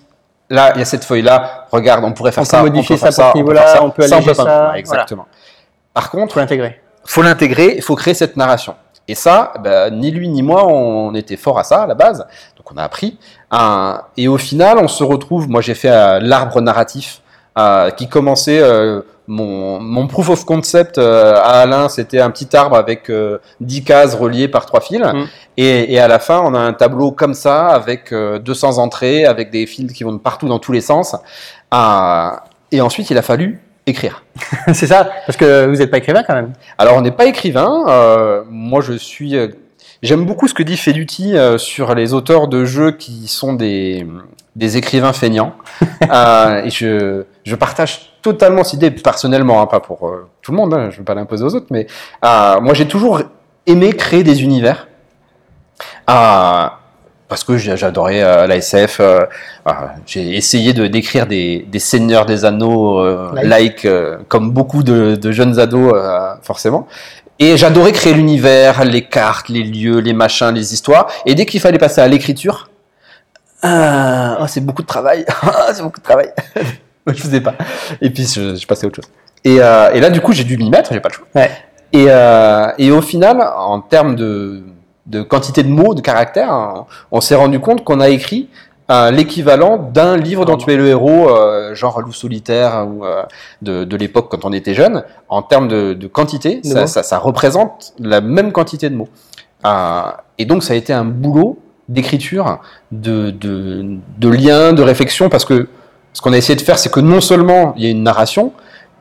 Là, il y a cette feuille-là. Regarde, on pourrait faire on ça. Peut modifier on peut ça à ce niveau-là, on peut alléger ça. ça exactement. Voilà. Par contre, faut l'intégrer. Faut l'intégrer. Il faut créer cette narration. Et ça, ben, ni lui ni moi, on était fort à ça à la base. Donc on a appris. Euh, et au final, on se retrouve. Moi, j'ai fait euh, l'arbre narratif euh, qui commençait euh, mon, mon, proof of concept euh, à Alain, c'était un petit arbre avec 10 cases reliées par trois fils. Mm. Et, et, à la fin, on a un tableau comme ça avec 200 entrées, avec des fils qui vont de partout dans tous les sens. et ensuite, il a fallu écrire. C'est ça, parce que vous n'êtes pas écrivain quand même. Alors, on n'est pas écrivain. moi, je suis. J'aime beaucoup ce que dit Feduti sur les auteurs de jeux qui sont des, des écrivains feignants. euh, et je, je, partage totalement cette idée, personnellement, hein, pas pour euh, tout le monde, hein, je ne veux pas l'imposer aux autres, mais euh, moi j'ai toujours aimé créer des univers. Parce que j'adorais la SF, j'ai essayé de décrire des, des, seigneurs des anneaux like, like comme beaucoup de, de jeunes ados forcément. Et j'adorais créer l'univers, les cartes, les lieux, les machins, les histoires. Et dès qu'il fallait passer à l'écriture, ah, oh, c'est beaucoup de travail. c'est beaucoup de travail. je faisais pas. Et puis, je, je passais à autre chose. Et, euh, et là, du coup, j'ai dû m'y mettre, j'ai pas le choix. Ouais. Et, euh, et au final, en termes de, de quantité de mots, de caractères, on, on s'est rendu compte qu'on a écrit euh, l'équivalent d'un livre dont tu es le héros, euh, genre Loup solitaire ou euh, de, de l'époque quand on était jeune. En termes de, de quantité, De ça, ça, ça représente la même quantité de mots. Et donc, ça a été un boulot d'écriture, de, de, de lien, de réflexion, parce que ce qu'on a essayé de faire, c'est que non seulement il y a une narration,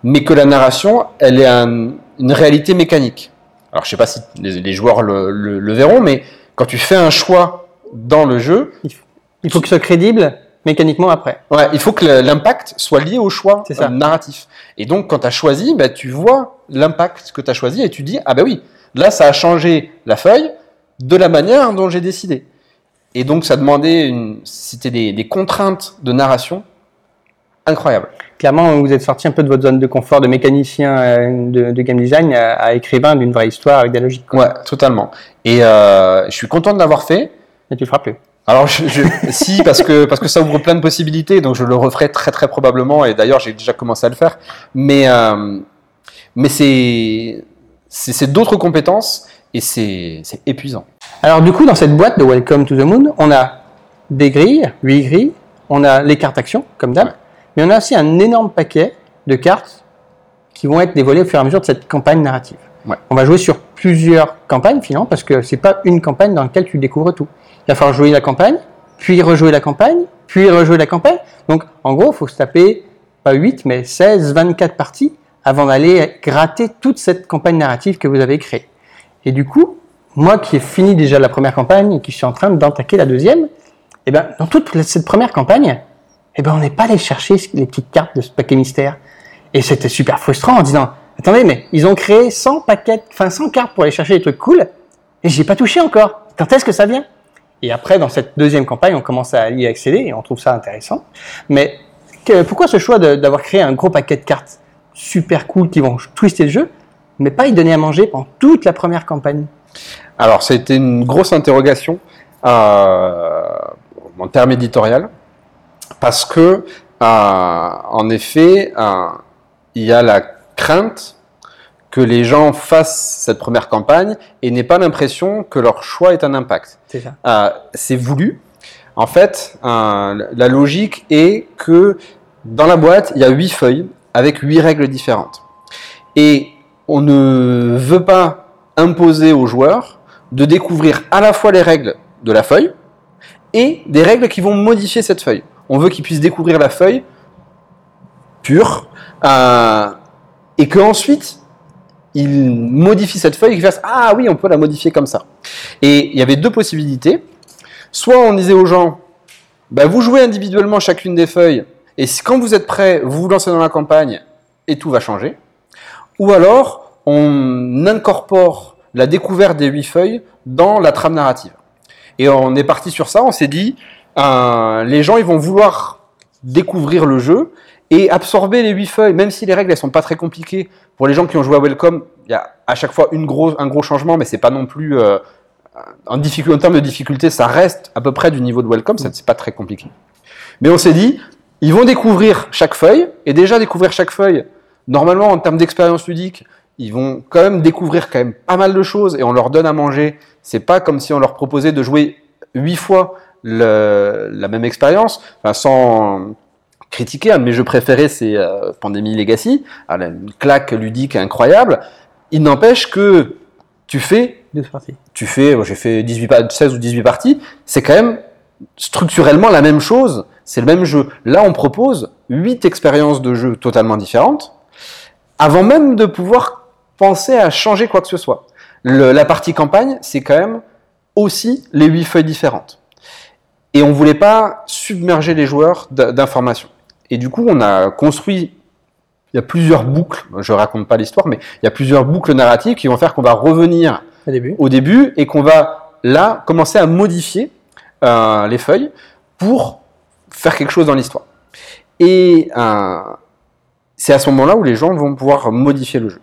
mais que la narration, elle est un, une réalité mécanique. Alors, je sais pas si les, les joueurs le, le, le, verront, mais quand tu fais un choix dans le jeu, il faut, il faut que ce soit crédible mécaniquement après. Ouais, il faut que l'impact soit lié au choix ça. euh, narratif. Et donc, quand tu as choisi, bah, tu vois l'impact que tu as choisi et tu dis, ah bah oui, là, ça a changé la feuille de la manière dont j'ai décidé. Et donc, ça demandait, une... c'était des, des contraintes de narration incroyables. Clairement, vous êtes sorti un peu de votre zone de confort de mécanicien euh, de, de game design à, à écrivain d'une vraie histoire avec des logiques. quoi. Ouais, totalement. Et euh, je suis content de l'avoir fait. Et tu le feras plus. Alors, je, je- si, parce que, parce que ça ouvre plein de possibilités, donc je le referai très très probablement, et d'ailleurs j'ai déjà commencé à le faire. Mais, euh, mais c'est, c'est, c'est d'autres compétences, et c'est, épuisant. Alors du coup, dans cette boîte de Welcome to the Moon, on a des grilles, huit grilles, on a les cartes actions, comme d'hab, Ouais. mais on a aussi un énorme paquet de cartes qui vont être dévoilées au fur et à mesure de cette campagne narrative. Ouais. On va jouer sur plusieurs campagnes finalement, parce que c'est pas une campagne dans laquelle tu découvres tout. Il va falloir jouer la campagne, puis rejouer la campagne, puis rejouer la campagne. Donc en gros, il faut se taper pas 8, mais 16, 24 parties avant d'aller gratter toute cette campagne narrative que vous avez créée. Et du coup, moi qui ai fini déjà la première campagne et qui suis en train d'entaquer la deuxième, eh ben, dans toute cette première campagne, eh ben, on n'est pas allé chercher les petites cartes de ce paquet mystère. Et c'était super frustrant en disant, attendez, mais ils ont créé 100 paquets, enfin 100 cartes pour aller chercher des trucs cool, et j'y ai pas touché encore. Quand est-ce que ça vient? Et après, dans cette deuxième campagne, on commence à y accéder et on trouve ça intéressant. Mais pourquoi ce choix d'avoir créé un gros paquet de cartes super cool qui vont twister le jeu, mais pas y donner à manger pendant toute la première campagne Alors, c'était une grosse interrogation euh, en termes éditorial, parce que, euh, en effet, euh, il y a la crainte que les gens fassent cette première campagne et n'aient pas l'impression que leur choix ait un impact. C'est ça. C'est voulu. En fait, la logique est que dans la boîte, il y a huit feuilles avec huit règles différentes. Et on ne veut pas imposer aux joueurs de découvrir à la fois les règles de la feuille et des règles qui vont modifier cette feuille. On veut qu'ils puissent découvrir la feuille pure euh, et qu'ensuite ils modifient cette feuille et qu'ils fassent Ah oui, on peut la modifier comme ça. Et il y avait deux possibilités. Soit on disait aux gens, bah, vous jouez individuellement chacune des feuilles, et quand vous êtes prêts, vous vous lancez dans la campagne, et tout va changer. Ou alors, on incorpore la découverte des huit feuilles dans la trame narrative. Et on est parti sur ça, on s'est dit, euh, les gens, ils vont vouloir découvrir le jeu et absorber les huit feuilles, même si les règles, elles sont pas très compliquées. Pour les gens qui ont joué à Welcome, il y a à chaque fois une grosse, un gros changement, mais c'est pas non plus... euh, en, en termes de difficulté, ça reste à peu près du niveau de Welcome, c'est pas très compliqué. Mais on s'est dit, ils vont découvrir chaque feuille, et déjà découvrir chaque feuille, normalement en termes d'expérience ludique, ils vont quand même découvrir quand même pas mal de choses, et on leur donne à manger. C'est pas comme si on leur proposait de jouer huit fois le- la même expérience, enfin, sans critiquer. Un de mes jeux préférés, c'est euh, Pandémie Legacy, une claque ludique incroyable. Il n'empêche que tu fais tu fais, j'ai fait 18, pa- 16 ou 18 parties, c'est quand même structurellement la même chose, c'est le même jeu. Là, on propose 8 expériences de jeu totalement différentes, avant même de pouvoir penser à changer quoi que ce soit. Le- la partie campagne, c'est quand même aussi les 8 feuilles différentes. Et on voulait pas submerger les joueurs d'informations. Et du coup, on a construit, il y a plusieurs boucles, je raconte pas l'histoire, mais il y a plusieurs boucles narratives qui vont faire qu'on va revenir Au début. au début et qu'on va là commencer à modifier euh, les feuilles pour faire quelque chose dans l'histoire. Et euh, c'est à ce moment-là où les gens vont pouvoir modifier le jeu.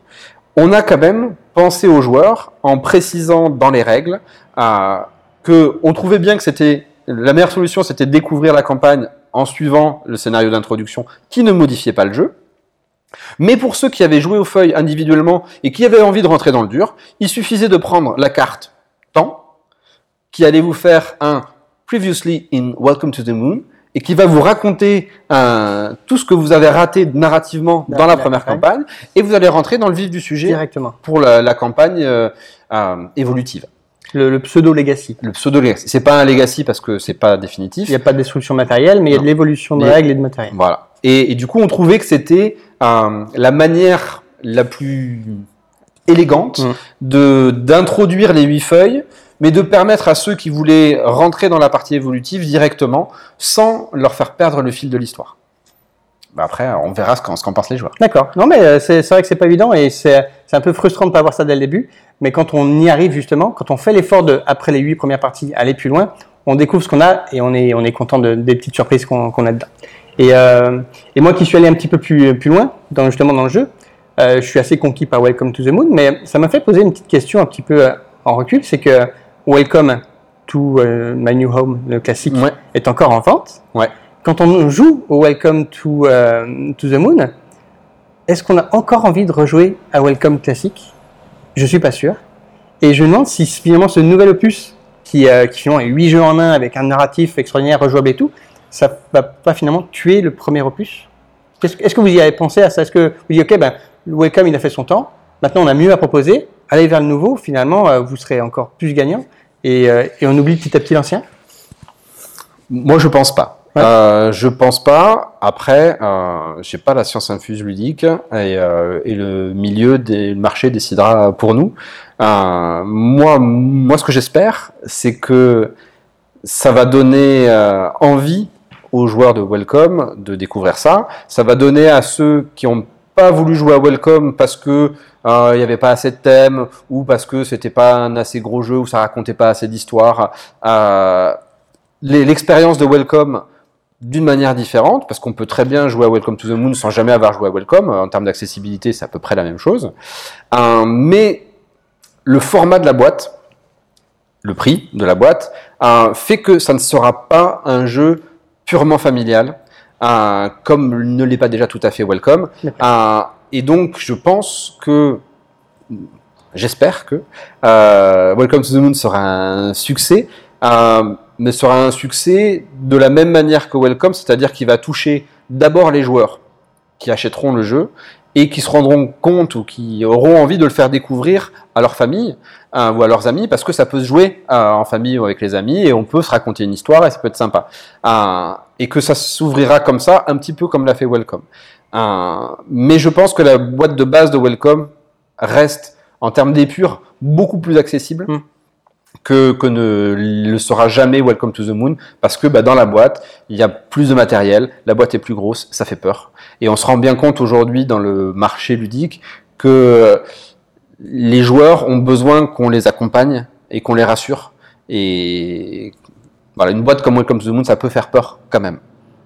On a quand même pensé aux joueurs en précisant dans les règles euh, que on trouvait bien que c'était la meilleure solution, c'était découvrir la campagne en suivant le scénario d'introduction qui ne modifiait pas le jeu. Mais pour ceux qui avaient joué aux feuilles individuellement et qui avaient envie de rentrer dans le dur, il suffisait de prendre la carte temps, qui allait vous faire un Previously in Welcome to the Moon, et qui va vous raconter euh, tout ce que vous avez raté narrativement dans la la première campagne. campagne, et vous allez rentrer dans le vif du sujet Directement. pour la, la campagne euh, euh, évolutive. Le, le pseudo legacy. Le pseudo legacy, c'est pas un legacy parce que c'est pas définitif. Il n'y a pas de destruction matérielle, mais il y a de l'évolution de Les- règles et de matériel. Voilà. Et, et du coup, on trouvait que c'était euh, la manière la plus élégante Mm. de d'introduire les huit feuilles, mais de permettre à ceux qui voulaient rentrer dans la partie évolutive directement, sans leur faire perdre le fil de l'histoire. Bah après, on verra ce qu'en pensent les joueurs. D'accord. Non, mais euh, c'est vrai que c'est pas évident et c'est un peu frustrant de pas avoir ça dès le début. Mais quand on y arrive justement, quand on fait l'effort de après les huit premières parties aller plus loin, on découvre ce qu'on a et on est on est content de, des petites surprises qu'on a dedans. Et, euh, et moi qui suis allé un petit peu plus plus loin dans justement dans le jeu, euh, je suis assez conquis par Welcome to the Moon, mais ça m'a fait poser une petite question un petit peu en recul, c'est que Welcome to euh, My New Home, le classique, Ouais. est encore en vente. Ouais. Quand on joue au Welcome to, euh, to the Moon, est-ce qu'on a encore envie de rejouer à Welcome classique? Je suis pas sûr. Et je me demande si finalement ce nouvel opus, qui, euh, qui finalement est 8 jeux en un avec un narratif extraordinaire, rejouable et tout, ça va pas finalement tuer le premier opus? Est-ce que vous y avez pensé à ça? Est-ce que vous dites, ok, ben, Welcome il a fait son temps, maintenant on a mieux à proposer, allez vers le nouveau, finalement euh, vous serez encore plus gagnant et, euh, et on oublie petit à petit l'ancien? Moi, je pense pas. Ouais. Euh, je pense pas. Après, euh, j'ai pas la science infuse ludique et, euh, et le milieu des le marché décidera pour nous. Euh, moi, moi, ce que j'espère, c'est que ça va donner envie aux joueurs de Welcome de découvrir ça. Ça va donner à ceux qui ont pas voulu jouer à Welcome parce que euh, il n'y avait pas assez de thèmes ou parce que c'était pas un assez gros jeu ou ça racontait pas assez d'histoire. Euh, l'expérience de Welcome d'une manière différente, parce qu'on peut très bien jouer à Welcome to the Moon sans jamais avoir joué à Welcome. En termes d'accessibilité, c'est à peu près la même chose. Euh, mais le format de la boîte, le prix de la boîte, euh, fait que ça ne sera pas un jeu purement familial, comme ne l'est pas déjà tout à fait Welcome. Et donc, je pense que, j'espère que euh, Welcome to the Moon sera un succès, euh, mais sera un succès de la même manière que Welcome, c'est-à-dire qu'il va toucher d'abord les joueurs qui achèteront le jeu et qui se rendront compte ou qui auront envie de le faire découvrir à leur famille euh, ou à leurs amis parce que ça peut se jouer en famille ou avec les amis et on peut se raconter une histoire et ça peut être sympa et que ça s'ouvrira comme ça un petit peu comme l'a fait Welcome mais je pense que la boîte de base de Welcome reste en termes d'épure beaucoup plus accessible Mm. que, que ne le sera jamais Welcome to the Moon parce que bah, dans la boîte il y a plus de matériel, la boîte est plus grosse, ça fait peur et on se rend bien compte aujourd'hui dans le marché ludique que les joueurs ont besoin qu'on les accompagne et qu'on les rassure. Et voilà, une boîte comme Welcome to the Moon, ça peut faire peur quand même.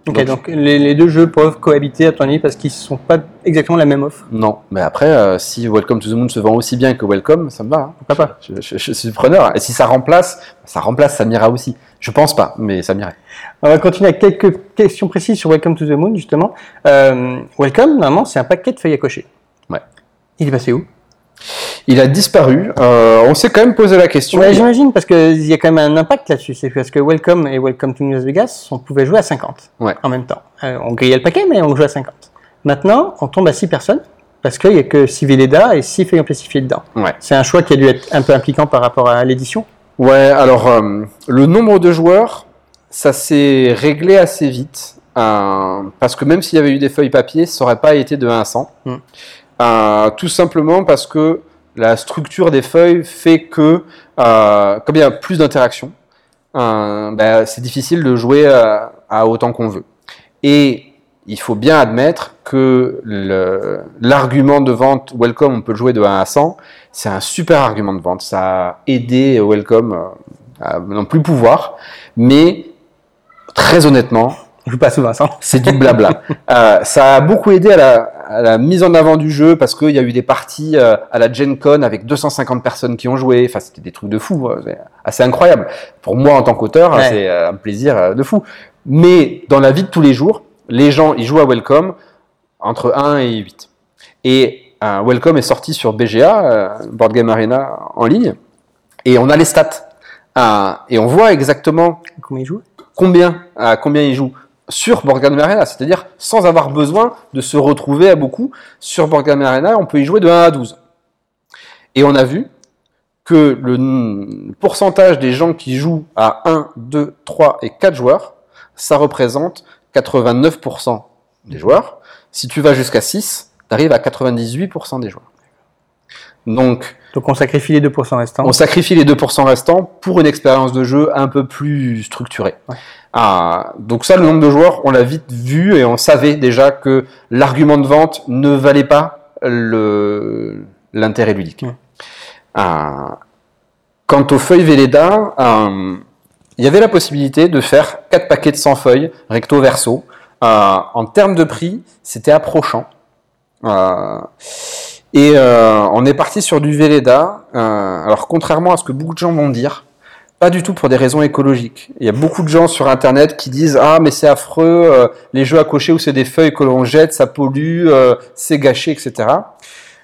Ok, Donc- donc les, les deux jeux peuvent cohabiter à ton avis parce qu'ils ne sont pas exactement la même offre. Non, mais après, euh, si Welcome to the Moon se vend aussi bien que Welcome, ça me va. hein. Pourquoi pas Je, je- je suis preneur. Et si ça remplace, ça remplace, ça m'ira aussi. Je pense pas, mais ça m'irait. On va continuer avec quelques questions précises sur Welcome to the Moon, justement. Euh, Welcome, normalement, c'est un paquet de feuilles à cocher. Ouais. Il est passé où? Il a disparu. Euh, on s'est quand même posé la question. Ouais, j'imagine, parce qu'il y a quand même un impact là-dessus. C'est parce que Welcome et Welcome to Las Vegas, on pouvait jouer à 50 Ouais. en même temps. Euh, on grillait le paquet, mais on jouait à 50. Maintenant, on tombe à 6 personnes, parce qu'il n'y a que 6 Velleda et 6 feuilles amplifiées dedans. Ouais. C'est un choix qui a dû être un peu impliquant par rapport à l'édition. Ouais, alors euh, le nombre de joueurs, ça s'est réglé assez vite. parce que même s'il y avait eu des feuilles papier, ça n'aurait pas été de 1 à 100. Mm. Euh, tout simplement parce que la structure des feuilles fait que, euh, comme il y a plus d'interactions, euh, ben, c'est difficile de jouer à, à autant qu'on veut. Et il faut bien admettre que l'argument de vente Welcome, on peut le jouer de 1 à 100, c'est un super argument de vente. Ça a aidé Welcome euh, à non plus pouvoir, mais très honnêtement, On joue pas souvent ça. c'est du blabla. Euh, ça a beaucoup aidé à la, à la mise en avant du jeu parce qu'il y a eu des parties euh, à la Gen Con avec 250 personnes qui ont joué. Enfin, c'était des trucs de fou, c'est assez incroyable. Pour moi, en tant qu'auteur, Ouais. c'est euh, un plaisir euh, de fou. Mais dans la vie de tous les jours, les gens, ils jouent à Welcome entre 1 et 8. Et euh, Welcome est sorti sur BGA, euh, Board Game Arena en ligne, et on a les stats. Euh, et on voit exactement Comment il joue combien, combien ils jouent sur Board Game Arena, c'est-à-dire sans avoir besoin de se retrouver à beaucoup. Sur Board Game Arena, on peut y jouer de 1 à 12. Et on a vu que le pourcentage des gens qui jouent à 1, 2, 3 et 4 joueurs, ça représente 89% des joueurs. Si tu vas jusqu'à 6, tu arrives à 98% des joueurs. Donc, Donc on sacrifie les 2% restants. on sacrifie les 2% restants pour une expérience de jeu un peu plus structurée. Ouais. Ah, donc ça, le nombre de joueurs, on l'a vite vu et on savait déjà que l'argument de vente ne valait pas l'intérêt ludique. Ouais. Ah, quant aux feuilles Velleda, euh, il y avait la possibilité de faire 4 paquets de 100 feuilles, recto verso. Euh, en termes de prix, c'était approchant. Et euh, on est parti sur du Velleda. Euh, alors contrairement à ce que beaucoup de gens vont dire, pas du tout pour des raisons écologiques. Il y a beaucoup de gens sur Internet qui disent ah mais c'est affreux, euh, les jeux à cocher où c'est des feuilles que l'on jette, ça pollue, c'est gâché, etc.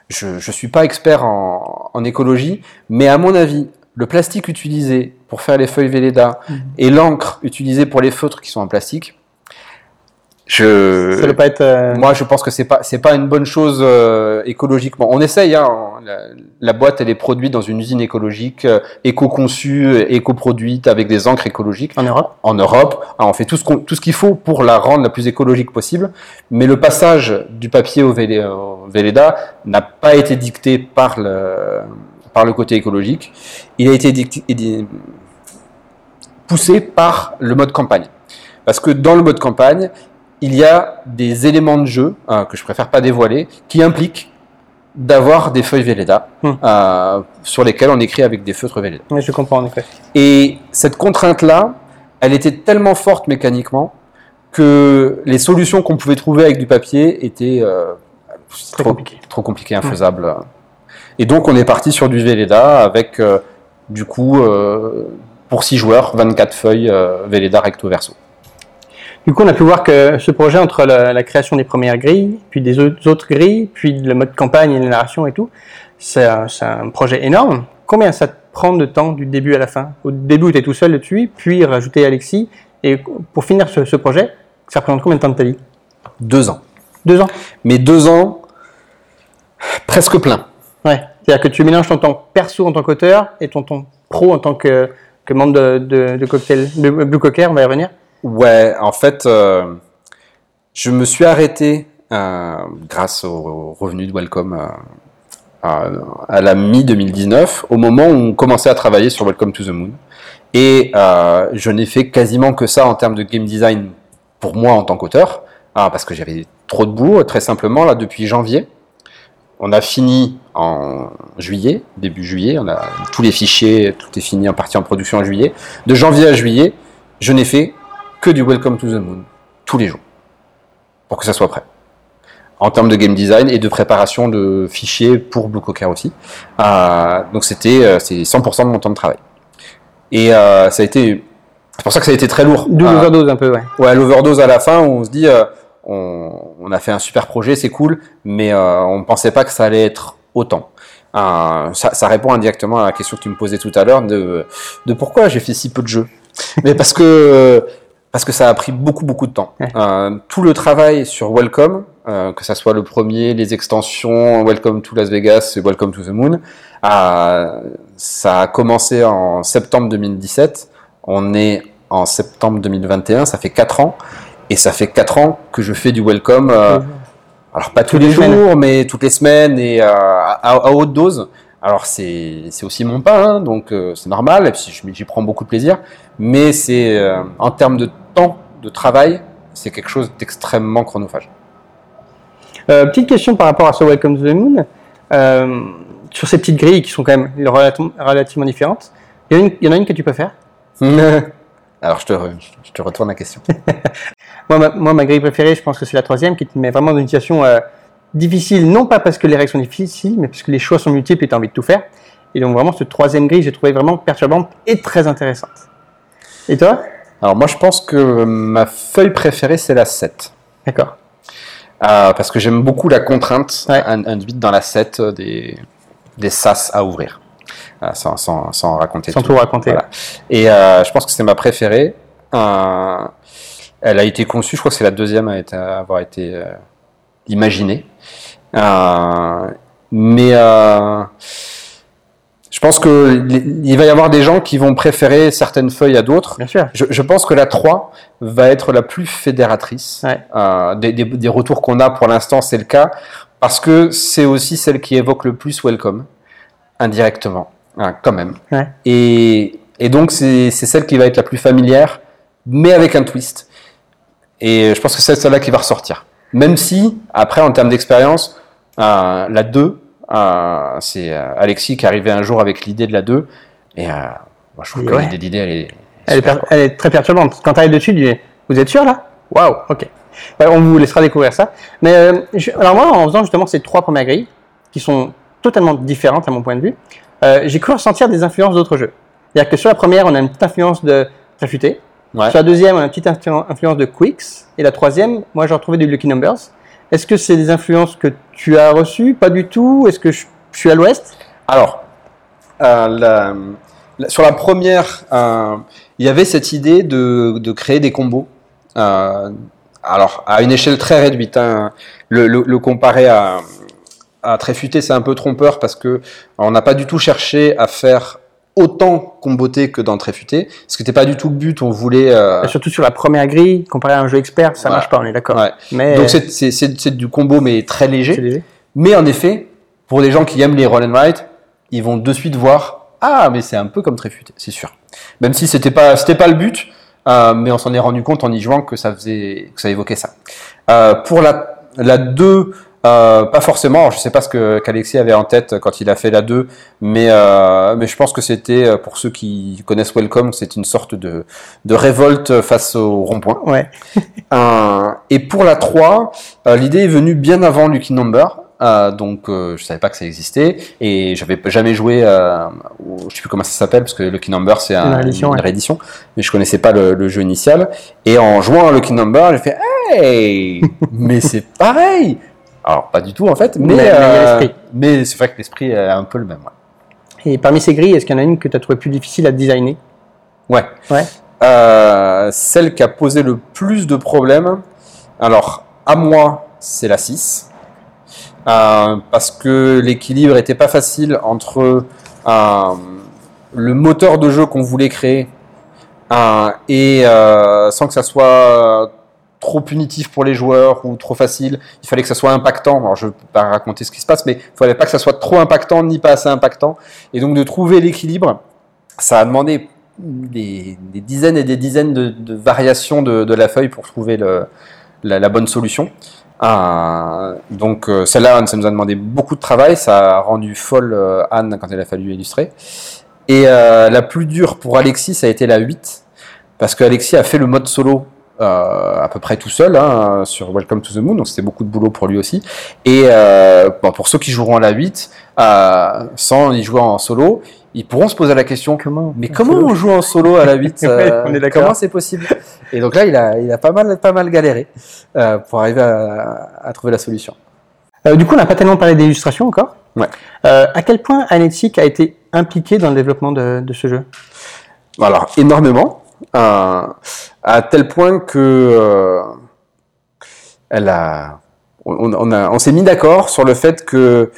Je ne suis pas expert en, en écologie, mais à mon avis, le plastique utilisé pour faire les feuilles Velleda Mhm. et l'encre utilisée pour les feutres qui sont en plastique, je, Ça pas être. euh, moi, je pense que c'est pas c'est pas une bonne chose euh, écologiquement. On essaye. Hein, la, la boîte, elle est produite dans une usine écologique, euh, éco-conçue, éco-produite avec des encres écologiques En Europe en Europe. Ah, on fait tout ce qu'on- tout ce qu'il faut pour la rendre la plus écologique possible. Mais le passage du papier au, Vélé- au Velleda n'a pas été dicté par le par le côté écologique. Il a été dicté- poussé par le mode campagne. Parce que dans le mode campagne, il y a des éléments de jeu euh, que je préfère pas dévoiler qui impliquent d'avoir des feuilles Velleda Hmm. euh, sur lesquelles on écrit avec des feutres Velleda. Oui, je comprends en effet. Et cette contrainte-là, elle était tellement forte mécaniquement que les solutions qu'on pouvait trouver avec du papier étaient euh, trop, compliqué. trop compliquées, infaisables. Et donc on est parti sur du Velleda avec euh, du coup pour 6 joueurs 24 feuilles Velleda recto verso. Du coup, on a pu voir que ce projet, entre la, la création des premières grilles, puis des au- autres grilles, puis le mode campagne et la narration et tout, c'est un, projet énorme. Combien ça te prend de temps du début à la fin? Au début, tu es tout seul dessus, puis rajouter Alexis. Et pour finir ce, ce projet, ça représente combien de temps de ta vie? Deux ans. Deux ans? Mais deux ans presque plein. Ouais. C'est-à-dire que tu mélanges ton temps perso en tant qu'auteur et ton temps pro en tant que, que membre de, de, de cocktail, de Blue Cocker, on va y revenir. Ouais, en fait, euh, je me suis arrêté euh, grâce aux revenus de Welcome euh, à, la mi-2019, au moment où on commençait à travailler sur Welcome to the Moon. Et je n'ai fait quasiment que ça en termes de game design pour moi en tant qu'auteur, ah, parce que j'avais trop de boulot, très simplement, là, depuis janvier. On a fini en juillet, début juillet, on a tous les fichiers, tout est fini en partie en production en juillet. De janvier à juillet, je n'ai fait que du Welcome to the Moon, tous les jours, pour que ça soit prêt. En termes de game design et de préparation de fichiers pour Blue Cocker aussi. Euh, donc c'était euh, c'est 100% de mon temps de travail. Et euh, ça a été, c'est pour ça que ça a été très lourd. D'où Euh, l'overdose un peu, ouais. Ouais, l'overdose à la fin, où on se dit, on, on a fait un super projet, c'est cool, mais on ne pensait pas que ça allait être autant. Ça, ça répond indirectement à la question que tu me posais tout à l'heure de, de pourquoi j'ai fait si peu de jeux. mais parce que parce que ça a pris beaucoup beaucoup de temps. Ouais. Euh, tout le travail sur Welcome, euh, que ça soit le premier, les extensions, Welcome to Las Vegas et Welcome to the Moon, euh, ça a commencé en septembre 2017. On est en septembre 2021, ça fait 4 ans. Et ça fait 4 ans que je fais du welcome, alors pas tous les, les jours, semaines. mais toutes les semaines et à, à haute dose. Alors c'est c'est aussi mon pain, hein, donc c'est normal, et puis j'y prends beaucoup de plaisir. Mais c'est en termes de temps de travail, c'est quelque chose d'extrêmement chronophage. Euh, petite question par rapport à ce Welcome to the Moon. Euh, sur ces petites grilles qui sont quand même relativement, différentes, il y, en a une- il y en a une que tu peux faire. alors je te, re- je te retourne la question. Moi ma, moi, ma grille préférée, je pense que c'est la troisième qui te met vraiment dans une situation euh, difficile, non pas parce que les règles sont difficiles, mais parce que les choix sont multiples et tu as envie de tout faire. Et donc vraiment, cette troisième grille, j'ai trouvé vraiment perturbante et très intéressante. Et toi? Alors moi je pense que ma feuille préférée c'est la 7. D'accord. Euh, parce que j'aime beaucoup la contrainte Ouais. in- induite dans la 7 euh, des, des sas à ouvrir. Euh, sans, sans, sans raconter Sans tout. tout raconter. Voilà. Et euh, je pense que c'est ma préférée. Elle a été conçue, je crois que c'est la deuxième à, être- à avoir été imaginée. Mais je pense que il va y avoir des gens qui vont préférer certaines feuilles à d'autres. Bien sûr. Je, je pense que la 3 va être la plus fédératrice. Ouais. Euh, des, des- des retours qu'on a pour l'instant, c'est le cas, parce que c'est aussi celle qui évoque le plus Welcome. indirectement, hein, quand même. Ouais. Et, et donc, c'est c'est celle qui va être la plus familière, mais avec un twist. Et je pense que c'est celle-là qui va ressortir. Même si, après, en termes d'expérience, euh, la 2, euh, c'est euh, Alexis qui est arrivé un jour avec l'idée de la 2. Et euh, moi, je trouve que ouais. l'idée d'idée, elle est. Elle super, est très perturbante. Quand tu arrives dessus, tu dis Vous êtes sûr là? Waouh, ok. Ouais, on vous laissera découvrir ça. Mais euh, je- alors, moi, en faisant justement ces trois premières grilles, qui sont totalement différentes à mon point de vue, j'ai cru ressentir des influences d'autres jeux. C'est-à-dire que sur la première, on a une petite influence de Trafuté. Ouais. Sur la deuxième, on a une petite influ- influence de Quicks. Et la troisième, moi, j'ai retrouvé du Lucky Numbers. Est-ce que c'est des influences que tu as reçues? Pas du tout Est-ce que je, suis à l'ouest? Alors, euh, sur la première, euh, il y avait cette idée de, de créer des combos. Euh, alors, à une échelle très réduite. hein. Le comparer à, à Tréfuté, c'est un peu trompeur parce que on n'a pas du tout cherché à faire autant comboter que dans Tréfuté, ce qui n'était pas du tout le but. On voulait. euh, Surtout sur la première grille, comparé à un jeu expert, ça Ouais. marche pas, on est d'accord. ouais. Mais Donc c'est- du combo mais très léger. Mais en effet, pour les gens qui aiment les roll and write, ils vont de suite voir ah mais c'est un peu comme Tréfuté, c'est sûr. Même si c'était pas c'était pas le but, euh, mais on s'en est rendu compte en y jouant que ça faisait que ça évoquait ça. Euh, pour la la 2 euh, pas forcément, je sais pas ce que qu'Alexis avait en tête quand il a fait la 2, mais euh, mais je pense que c'était euh, pour ceux qui connaissent Welcome, c'est une sorte de de révolte face au rond-point. Ouais. Euh, et pour la 3, euh, l'idée est venue bien avant Lucky Number. Euh, donc euh, je savais pas que ça existait et j'avais jamais joué euh, au- je sais plus comment ça s'appelle parce que Lucky Number c'est un- Une réédition, ouais. réédition, mais je connaissais pas le, le jeu initial et en jouant à Lucky Number j'ai fait hey mais c'est pareil alors pas du tout en fait mais euh, mais c'est vrai que l'esprit est un peu le même ouais. Et parmi ces grilles, est-ce qu'il y en a une que tu as trouvé plus difficile à designer? Ouais. Ouais. Euh, celle qui a posé le plus de problèmes, alors à moi, c'est la 6. Euh, parce que l'équilibre était pas facile entre le moteur de jeu qu'on voulait créer et sans que ça soit trop punitif pour les joueurs ou trop facile. Il fallait que ça soit impactant. Alors je ne peux pas raconter ce qui se passe, mais il fallait pas que ça soit trop impactant ni pas assez impactant. Et donc de trouver l'équilibre, ça a demandé des, dizaines et des dizaines de, variations de, la feuille pour trouver la, bonne solution. Euh, donc euh, celle-là, ça nous a demandé beaucoup de travail, ça a rendu folle euh, Anne quand elle a fallu illustrer. Et la plus dure pour Alexis, ça a été la 8, parce qu'Alexis a fait le mode solo à peu près tout seul hein, sur Welcome to the Moon, donc c'était beaucoup de boulot pour lui aussi. Et euh, bon, pour ceux qui joueront à la 8, euh, sans y jouer en solo, ils pourront se poser la question Comment mais comment on joue en solo à la 8 Ouais, euh, on est. Comment c'est possible? Et donc là, il a, il a pas mal, pas mal galéré euh, pour arriver à, à trouver la solution. Euh, Du coup, on n'a pas tellement parlé d'illustration encore. Ouais. Euh, à quel point Anetic a été impliqué dans le développement de, de ce jeu? Alors énormément, euh, à tel point que euh, elle a, on, on s'est mis d'accord sur le fait que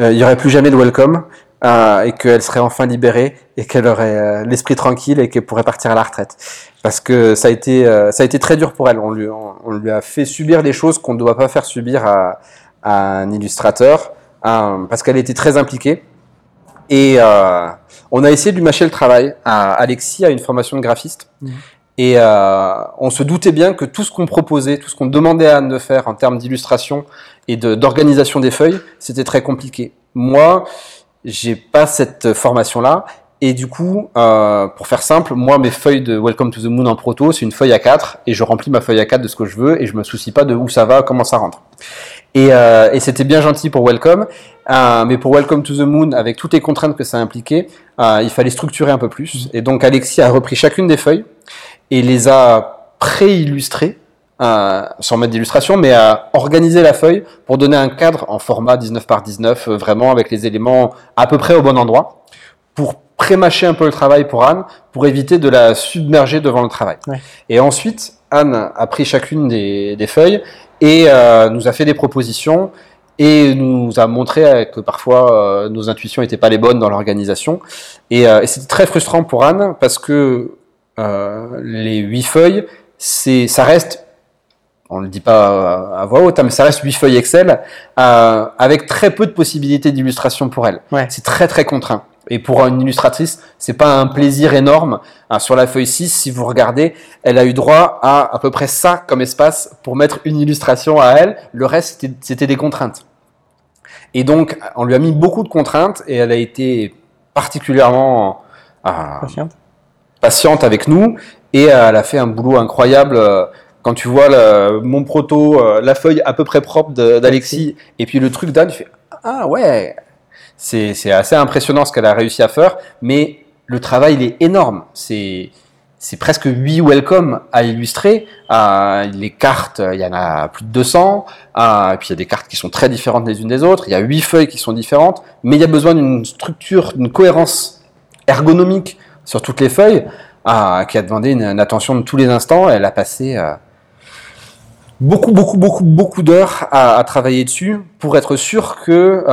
euh, il y aurait plus jamais de welcome euh, et qu'elle serait enfin libérée et qu'elle aurait euh, l'esprit tranquille et qu'elle pourrait partir à la retraite. Parce que ça a été, euh, ça a été très dur pour elle. On lui, on, lui a fait subir des choses qu'on ne doit pas faire subir à, un illustrateur euh, parce qu'elle était très impliquée. Et euh, on a essayé de lui mâcher le travail. À Alexis a une formation de graphiste. Mhm. Et euh, on se doutait bien que tout ce qu'on proposait, tout ce qu'on demandait à Anne de faire en termes d'illustration et de- d'organisation des feuilles, c'était très compliqué. Moi, j'ai pas cette formation-là. Et du coup, euh, pour faire simple, moi, mes feuilles de Welcome to the Moon en proto, c'est une feuille à 4 et je remplis ma feuille à 4 de ce que je veux et je me soucie pas de où ça va, comment ça rentre. Et, euh, et c'était bien gentil pour Welcome, euh, mais pour Welcome to the Moon, avec toutes les contraintes que ça impliquait, euh, il fallait structurer un peu plus. Et donc Alexis a repris chacune des feuilles et les a pré-illustrées euh, sans mettre d'illustration, mais a organisé la feuille pour donner un cadre en format 19 par 19, euh, vraiment avec les éléments à peu près au bon endroit, pour pré-mâcher un peu le travail pour Anne, pour éviter de la submerger devant le travail. Ouais. Et ensuite, Anne a pris chacune des, des feuilles et euh, nous a fait des propositions et nous a montré euh, que parfois euh, nos intuitions n'étaient pas les bonnes dans l'organisation. Et, euh, et c'était très frustrant pour Anne parce que euh, les huit feuilles, c'est, ça reste on le dit pas à voix haute, hein, mais ça reste 8 feuilles Excel, avec très peu de possibilités d'illustration pour elle. Ouais. C'est très très contraint. Et pour une illustratrice, c'est pas un plaisir énorme. Hein, sur la feuille 6, si vous regardez, elle a eu droit à à peu près ça comme espace pour mettre une illustration à elle. Le reste, c'était- des contraintes. Et donc, on lui a mis beaucoup de contraintes et elle a été particulièrement euh, Patiente. patiente avec nous et elle a fait un boulot incroyable. euh, Quand tu vois le- mon proto, euh, la feuille à peu près propre d'Alexis et puis le truc d'Anne, tu fais ah ouais, c'est assez impressionnant ce qu'elle a réussi à faire, mais le travail il est énorme. C'est presque 8 welcome à illustrer. Euh, les cartes, il y en a plus de 200. Euh, et puis il y a des cartes qui sont très différentes les unes des autres. Il y a 8 feuilles qui sont différentes, mais il y a besoin d'une structure, d'une cohérence ergonomique sur toutes les feuilles euh, qui a demandé une, attention de tous les instants. Elle a passé euh, beaucoup, beaucoup, beaucoup, beaucoup d'heures à, travailler dessus pour être sûr que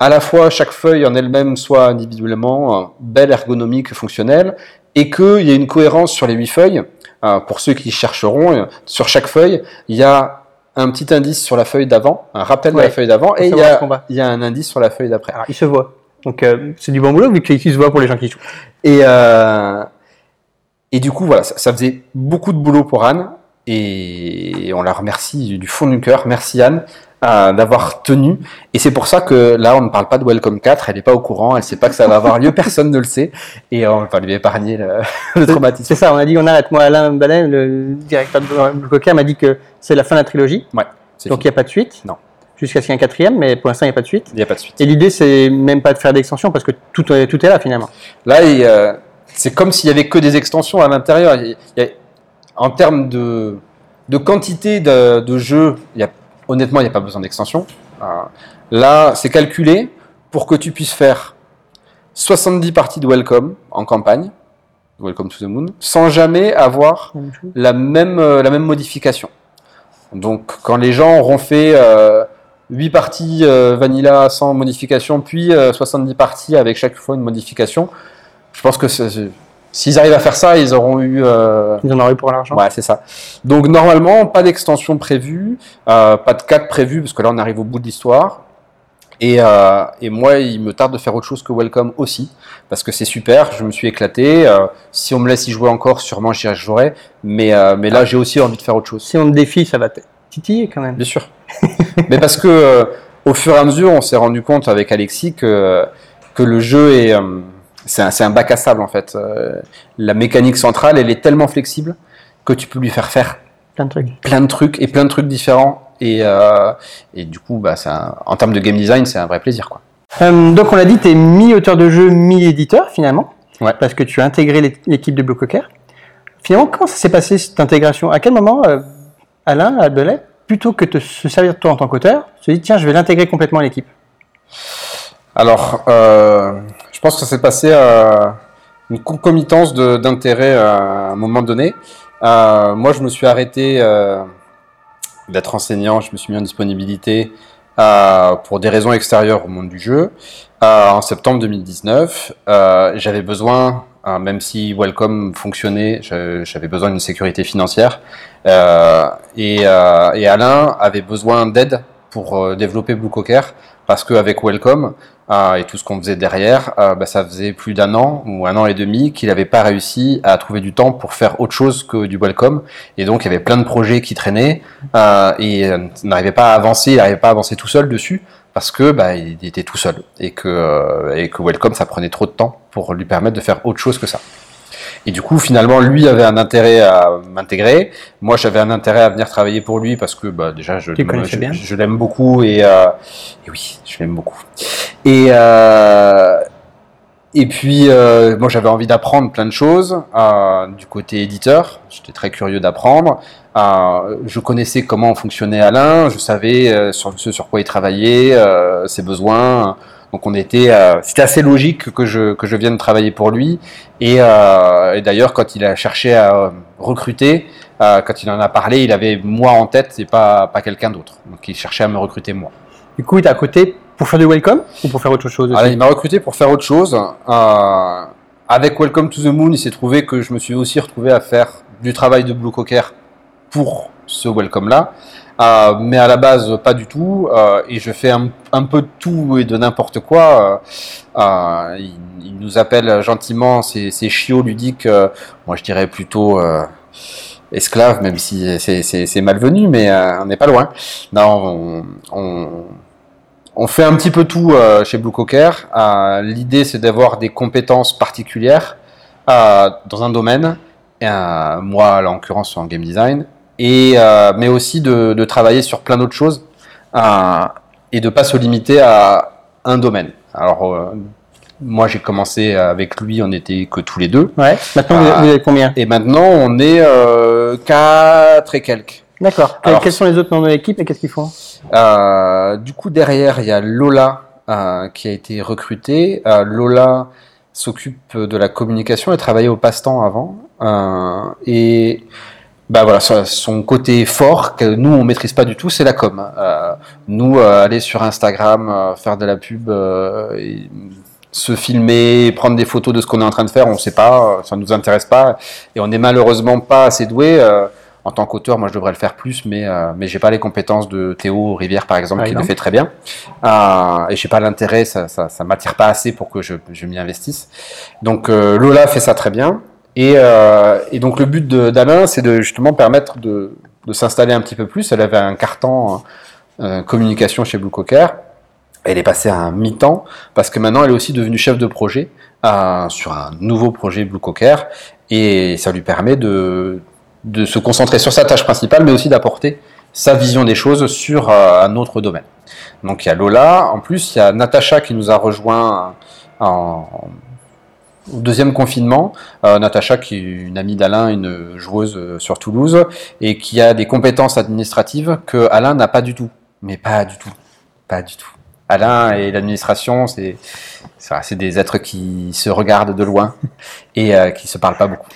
à la fois chaque feuille en elle-même soit individuellement euh, belle, ergonomique, fonctionnelle, et qu'il y ait une cohérence sur les huit feuilles. Euh, pour ceux qui chercheront, euh, sur chaque feuille, il y a un petit indice sur la feuille d'avant, un rappel de la feuille d'avant, et il y, a, qu'on va. il y a un indice sur la feuille d'après. Il se voit. Donc, euh, c'est du bon boulot vu qu'il se voit pour les gens qui jouent. Et, euh, et du coup, voilà, ça, ça faisait beaucoup de boulot pour Anne. Et on la remercie du fond du cœur. Merci Anne euh, d'avoir tenu. Et c'est pour ça que là, on ne parle pas de Welcome 4. Elle n'est pas au courant. Elle ne sait pas que ça va avoir lieu. Personne ne le sait. Et on va lui épargner le, le traumatisme. C'est ça, on a dit on arrête. Moi, Alain Ballet, le directeur de Cocker, m'a dit que c'est la fin de la trilogie. Ouais, Donc, il n'y a pas de suite. Non. Jusqu'à ce qu'il y ait un quatrième, mais pour l'instant, il n'y a pas de suite. il n'y a pas de suite. Et l'idée, c'est même pas de faire d'extension parce que tout est, tout est là finalement. Là, il, euh, c'est comme s'il y avait que des extensions à l'intérieur. En termes de, de quantité de, de jeux, il y a, honnêtement, il n'y a pas besoin d'extension. Euh, là, c'est calculé pour que tu puisses faire 70 parties de Welcome en campagne, Welcome to the Moon, sans jamais avoir la même, euh, la même modification. Donc, quand les gens auront fait euh, 8 parties euh, vanilla sans modification, puis euh, 70 parties avec chaque fois une modification, je pense que c'est- s'ils arrivent à faire ça, ils auront eu. euh, Ils en auraient pour l'argent. Ouais, c'est ça. Donc, normalement, pas d'extension prévue, euh, pas de 4 prévu, parce que là, on arrive au bout de l'histoire. Et, euh, et moi, il me tarde de faire autre chose que Welcome aussi, parce que c'est super, je me suis éclaté. euh, si on me laisse y jouer encore, sûrement j'y jouerai. Mais, euh, mais là, j'ai aussi envie de faire autre chose. Si on te défie, ça va titiller quand même. Bien sûr. Mais parce que euh, au fur et à mesure, on s'est rendu compte avec Alexis que, que le jeu est. c'est un, bac à sable en fait. Euh, la mécanique centrale, elle est tellement flexible que tu peux lui faire faire Plein de trucs. plein de trucs et plein de trucs différents. Et, euh, et du coup, bah, un- en termes de game design, c'est un vrai plaisir. Quoi. Euh, donc on l'a dit, tu es mi-auteur de jeu, mi-éditeur finalement. Ouais. Parce que tu as intégré l'é- l'équipe de Blue Cocker. Finalement, comment ça s'est passé cette intégration? À quel moment Alain Albelet, plutôt que de se servir de toi en tant qu'auteur, se dit tiens, je vais l'intégrer complètement à l'équipe? Alors, euh, je pense que ça s'est passé à une concomitance de- d'intérêts à un moment donné. Euh, moi, je me suis arrêté euh, d'être enseignant, je me suis mis en disponibilité euh, pour des raisons extérieures au monde du jeu. Euh, en septembre 2019, euh, j'avais besoin, euh, même si Welcome fonctionnait, j'avais besoin d'une sécurité financière. Euh, euh, et Alain avait besoin d'aide pour euh, développer Blue Cocker parce qu'avec Welcome euh, et tout ce qu'on faisait derrière, euh, bah, ça faisait plus d'un an ou un an et demi qu'il n'avait pas réussi à trouver du temps pour faire autre chose que du Welcome. Et donc il y avait plein de projets qui traînaient euh, et euh, n'arrivait pas à avancer, il n'arrivait pas à avancer tout seul dessus parce que bah, il était tout seul et que, et que Welcome ça prenait trop de temps pour lui permettre de faire autre chose que ça. Et du coup, finalement, lui avait un intérêt à m'intégrer. Moi, j'avais un intérêt à venir travailler pour lui parce que bah, déjà, je, l'aime beaucoup et, euh, et oui, je l'aime beaucoup. Et, euh, et puis, euh, moi, j'avais envie d'apprendre plein de choses euh, du côté éditeur. J'étais très curieux d'apprendre. Euh, je connaissais comment fonctionnait Alain. Je savais sur ce sur quoi il travaillait, ses besoins. Donc, on était, euh, c'était assez logique que je que je vienne travailler pour lui. Et, euh, et d'ailleurs, quand il a cherché à euh, recruter, euh, quand il en a parlé, il avait moi en tête et pas pas quelqu'un d'autre. Donc, il cherchait à me recruter moi. Du coup, tu à côté pour faire du welcome ou pour faire autre chose Alors, il m'a recruté pour faire autre chose. Avec Welcome to the Moon, il s'est trouvé que je me suis aussi retrouvé à faire du travail de Blue Cocker pour ce welcome-là. Euh, mais à la base, pas du tout. Euh, et je fais un, peu de tout et de n'importe quoi. Euh, il, il, nous appelle gentiment, c'est chiots ludiques. moi, je dirais plutôt esclaves, même si c'est malvenu, mais on n'est pas loin. Non, on, on, fait un petit peu tout chez Blue Cocker. L'idée, c'est d'avoir des compétences particulières dans un domaine. Moi, en l'occurrence, en game design et, euh, mais aussi de, de, travailler sur plein d'autres choses euh, et de pas se limiter à un domaine. Alors, euh, moi, j'ai commencé avec lui, on n'était que tous les deux. Ouais. Maintenant, vous êtes combien? Et maintenant, on est quatre et quelques. D'accord. Quels sont les autres membres de l'équipe et qu'est-ce qu'ils font? Du coup, derrière, il y a Lola qui a été recrutée. Lola s'occupe de la communication. Elle travaillait au passe-temps avant. et bah voilà, son côté fort que nous on maîtrise pas du tout, c'est la com. Euh, nous euh, aller sur Instagram, euh, faire de la pub, euh, et se filmer, prendre des photos de ce qu'on est en train de faire, on sait pas, ça nous intéresse pas, et on n'est malheureusement pas assez doué. en tant qu'auteur, moi je devrais le faire plus, mais mais j'ai pas les compétences de Théo Rivière par exemple, qui le fait très bien, et j'ai pas l'intérêt, ça, ça, ça m'attire pas assez pour que je, je m'y investisse. Donc Lola fait ça très bien. Et, euh, et, donc le but d'Alain, c'est de justement permettre de, s'installer un petit peu plus. Elle avait un carton euh, communication chez Blue Cocker. Elle est passée à un mi-temps parce que maintenant elle est aussi devenue chef de projet sur un nouveau projet Blue Cocker et ça lui permet de, se concentrer sur sa tâche principale mais aussi d'apporter sa vision des choses sur euh, un autre domaine. Donc il y a Lola, en plus il y a Natacha qui nous a rejoint en, deuxième confinement, euh, Natacha, qui est une amie d'Alain, une joueuse euh, sur Toulouse, et qui a des compétences administratives que Alain n'a pas du tout. Mais pas du tout. Pas du tout. Alain et l'administration, c'est des êtres qui se regardent de loin et euh, qui se parlent pas beaucoup.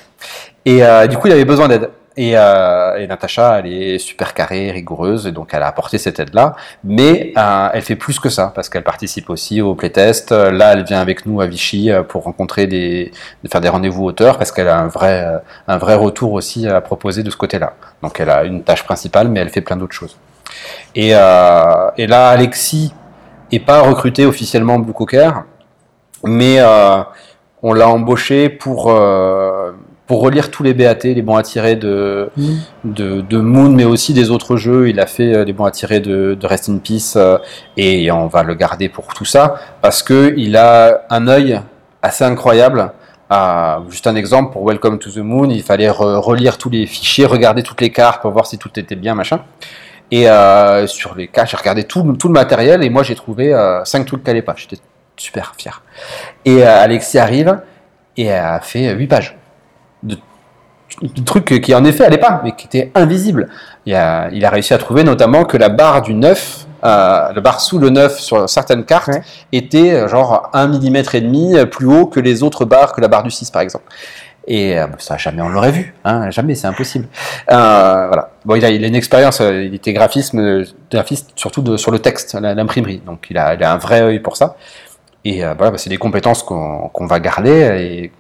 Et du coup, il avait besoin d'aide. Et, euh, et Natacha, elle est super carrée, rigoureuse, et donc elle a apporté cette aide-là. Mais euh, elle fait plus que ça, parce qu'elle participe aussi au playtest. Là, elle vient avec nous à Vichy euh, pour rencontrer des, faire des rendez-vous auteurs, parce qu'elle a un vrai, euh, un vrai retour aussi à proposer de ce côté-là. Donc elle a une tâche principale, mais elle fait plein d'autres choses. Et, euh, et là, Alexis est pas recruté officiellement Blue Cocker, mais euh, on l'a embauché pour pour relire tous les BAT, les bons à tirer de, Moon, mais aussi des autres jeux. Il a fait euh, les bons à tirer de, Rest in Peace euh, et on va le garder pour tout ça parce que il a un œil assez incroyable. Ah, juste un exemple pour Welcome to the Moon, il fallait re relire tous les fichiers, regarder toutes les cartes pour voir si tout était bien, machin. Et euh, sur les cas, j'ai regardé tout, le matériel et moi j'ai trouvé euh, 5 trucs qui n'allaient pas. J'étais super fier. Et euh, Alexis arrive et a fait 8 pages de trucs qui en effet n'allaient pas, mais qui étaient invisibles. Il a, il a réussi à trouver notamment que la barre du 9, euh, la barre sous le 9 sur certaines cartes, ouais. était euh, genre 1 mm et demi plus haut que les autres barres, que la barre du 6 par exemple. Et euh, ça, jamais on l'aurait vu, hein, jamais, c'est impossible. Euh, voilà. Bon, il a, il a une expérience, il était graphisme, graphiste surtout de, sur le texte, l'imprimerie, donc il a, il a un vrai œil pour ça. Et voilà, bah, c'est des compétences qu'on qu va garder et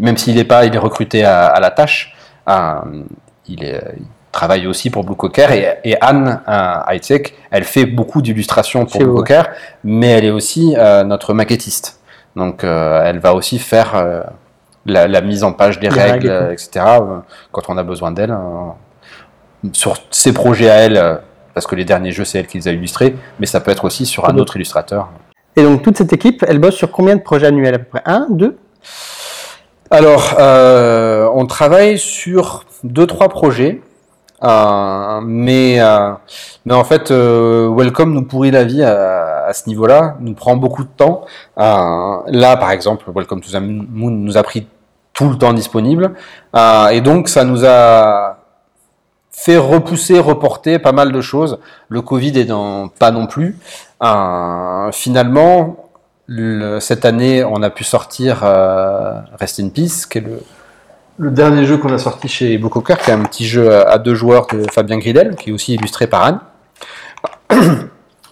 même s'il n'est pas, il est recruté à, à la tâche, il, est, il, travaille aussi pour Blue Cocker et, et Anne euh, elle fait beaucoup d'illustrations pour Blue vous. Cocker, mais elle est aussi euh, notre maquettiste. Donc euh, elle va aussi faire euh, la, la, mise en page des Les règles, règles etc. quand on a besoin d'elle. sur ses projets à elle, parce que les derniers jeux c'est elle qui les a illustrés, mais ça peut être aussi sur un autre illustrateur. Et donc toute cette équipe, elle bosse sur combien de projets annuels? À peu près Un, deux? Alors, euh, on travaille sur deux trois projets, euh, mais euh, mais en fait, Welcome nous pourrit la vie à, ce niveau-là, nous prend beaucoup de temps. Là, par exemple, Welcome to the Moon nous a pris tout le temps disponible, et donc ça nous a fait repousser, reporter pas mal de choses. Le Covid est dans pas non plus. finalement, cette année, on a pu sortir euh, Rest in Peace, qui est le, dernier jeu qu'on a sorti chez Blue Cocker, qui est un petit jeu à deux joueurs de Fabien Gridel, qui est aussi illustré par Anne.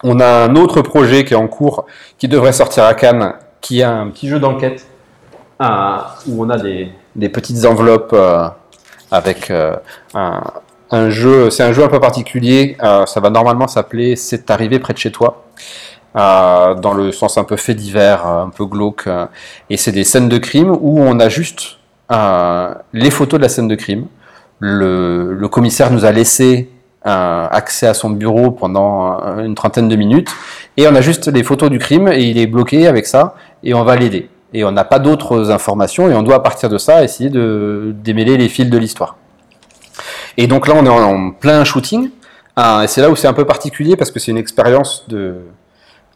On a un autre projet qui est en cours, qui devrait sortir à Cannes, qui est un petit jeu d'enquête, où on a des, petites enveloppes euh, avec euh, un, jeu, c'est un jeu un peu particulier. Ça va normalement s'appeler C'est arrivé près de chez toi. Euh, dans le sens un peu fait divers, euh, un peu glauque. euh, et c'est des scènes de crime où on a juste les photos de la scène de crime. Le, commissaire nous a laissé accès à son bureau pendant une trentaine de minutes. Et on a juste les photos du crime et il est bloqué avec ça et on va l'aider. Et on n'a pas d'autres informations et on doit à partir de ça essayer de démêler les fils de l'histoire. Et donc là on est en, plein shooting. Et c'est là où c'est un peu particulier parce que c'est une expérience de,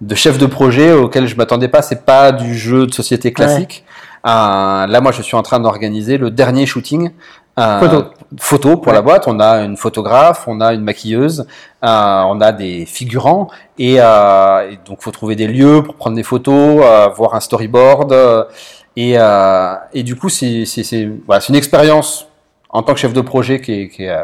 de chef de projet auquel je m'attendais pas. C'est pas du jeu de société classique. Euh, là, moi, je suis en train d'organiser le dernier shooting. euh, Photo. photo pour Ouais. la boîte. On a une photographe, on a une maquilleuse, euh, on a des figurants et, euh, et donc faut trouver des lieux pour prendre des photos, euh, voir un storyboard et, euh, et du coup c'est c'est c'est voilà, c'est une expérience en tant que chef de projet qui est, qui est,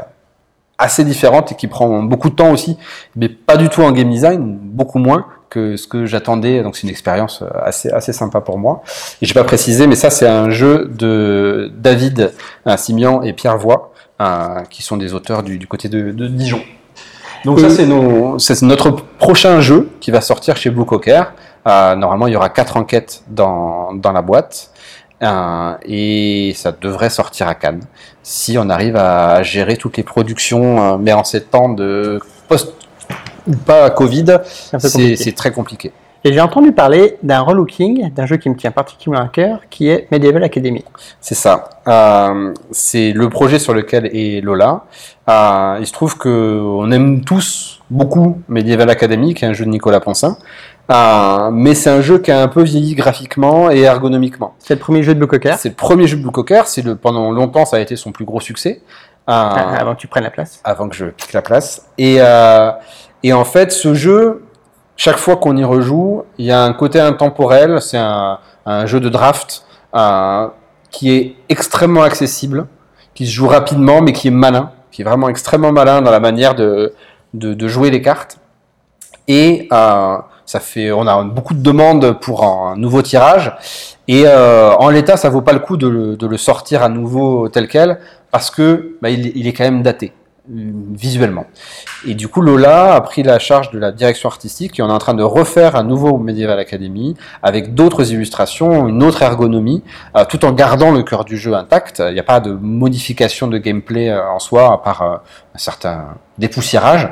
assez différente et qui prend beaucoup de temps aussi, mais pas du tout en game design, beaucoup moins que ce que j'attendais. Donc c'est une expérience euh, assez assez sympa pour moi. Et j'ai pas précisé, mais ça c'est un jeu de David euh, Simian et Pierre Voix, euh, qui sont des auteurs du, du côté de, de Dijon. Donc ça Et- c'est nos- c'est notre prochain jeu qui va sortir chez Blue Cocker. Euh, normalement il y aura quatre enquêtes dans, dans la boîte. Euh, et ça devrait sortir à Cannes si on arrive à gérer toutes les productions, euh, mais en ces temps de post ou pas Covid, C'est très compliqué. Et j'ai entendu parler d'un relooking, d'un jeu qui me tient particulièrement à cœur, qui est Medieval Academy. C'est ça. Euh, c'est le projet sur lequel est Lola. Euh, il se trouve que on aime tous beaucoup Medieval Academy, qui est un jeu de Nicolas Poncin. Euh, mais c'est un jeu qui a un peu vieilli graphiquement et ergonomiquement. C'est le premier jeu de Blue Cocker, C'est le premier jeu de Blue Cocker. C'est le pendant longtemps ça a été son plus gros succès. Ah, avant que tu prennes la place. avant que je pique la place. Et, et en fait, ce jeu, chaque fois qu'on y rejoue, il y a un côté intemporel. C'est un, jeu de draft euh, qui est extrêmement accessible, qui se joue rapidement, mais qui est malin, qui est vraiment extrêmement malin dans la manière de, jouer les cartes. Et euh, ça fait, on a beaucoup de demandes pour un nouveau tirage. Et euh, en l'état, ça vaut pas le coup de le, sortir à nouveau tel quel, parce que bah, il, est quand même daté visuellement. Et du coup, Lola a pris la charge de la direction artistique et on est en train de refaire un nouveau Medieval Academy avec d'autres illustrations, une autre ergonomie, euh, tout en gardant le cœur du jeu intact. Il n'y a pas de modification de gameplay euh, en soi, à part euh, un certain dépoussiérage.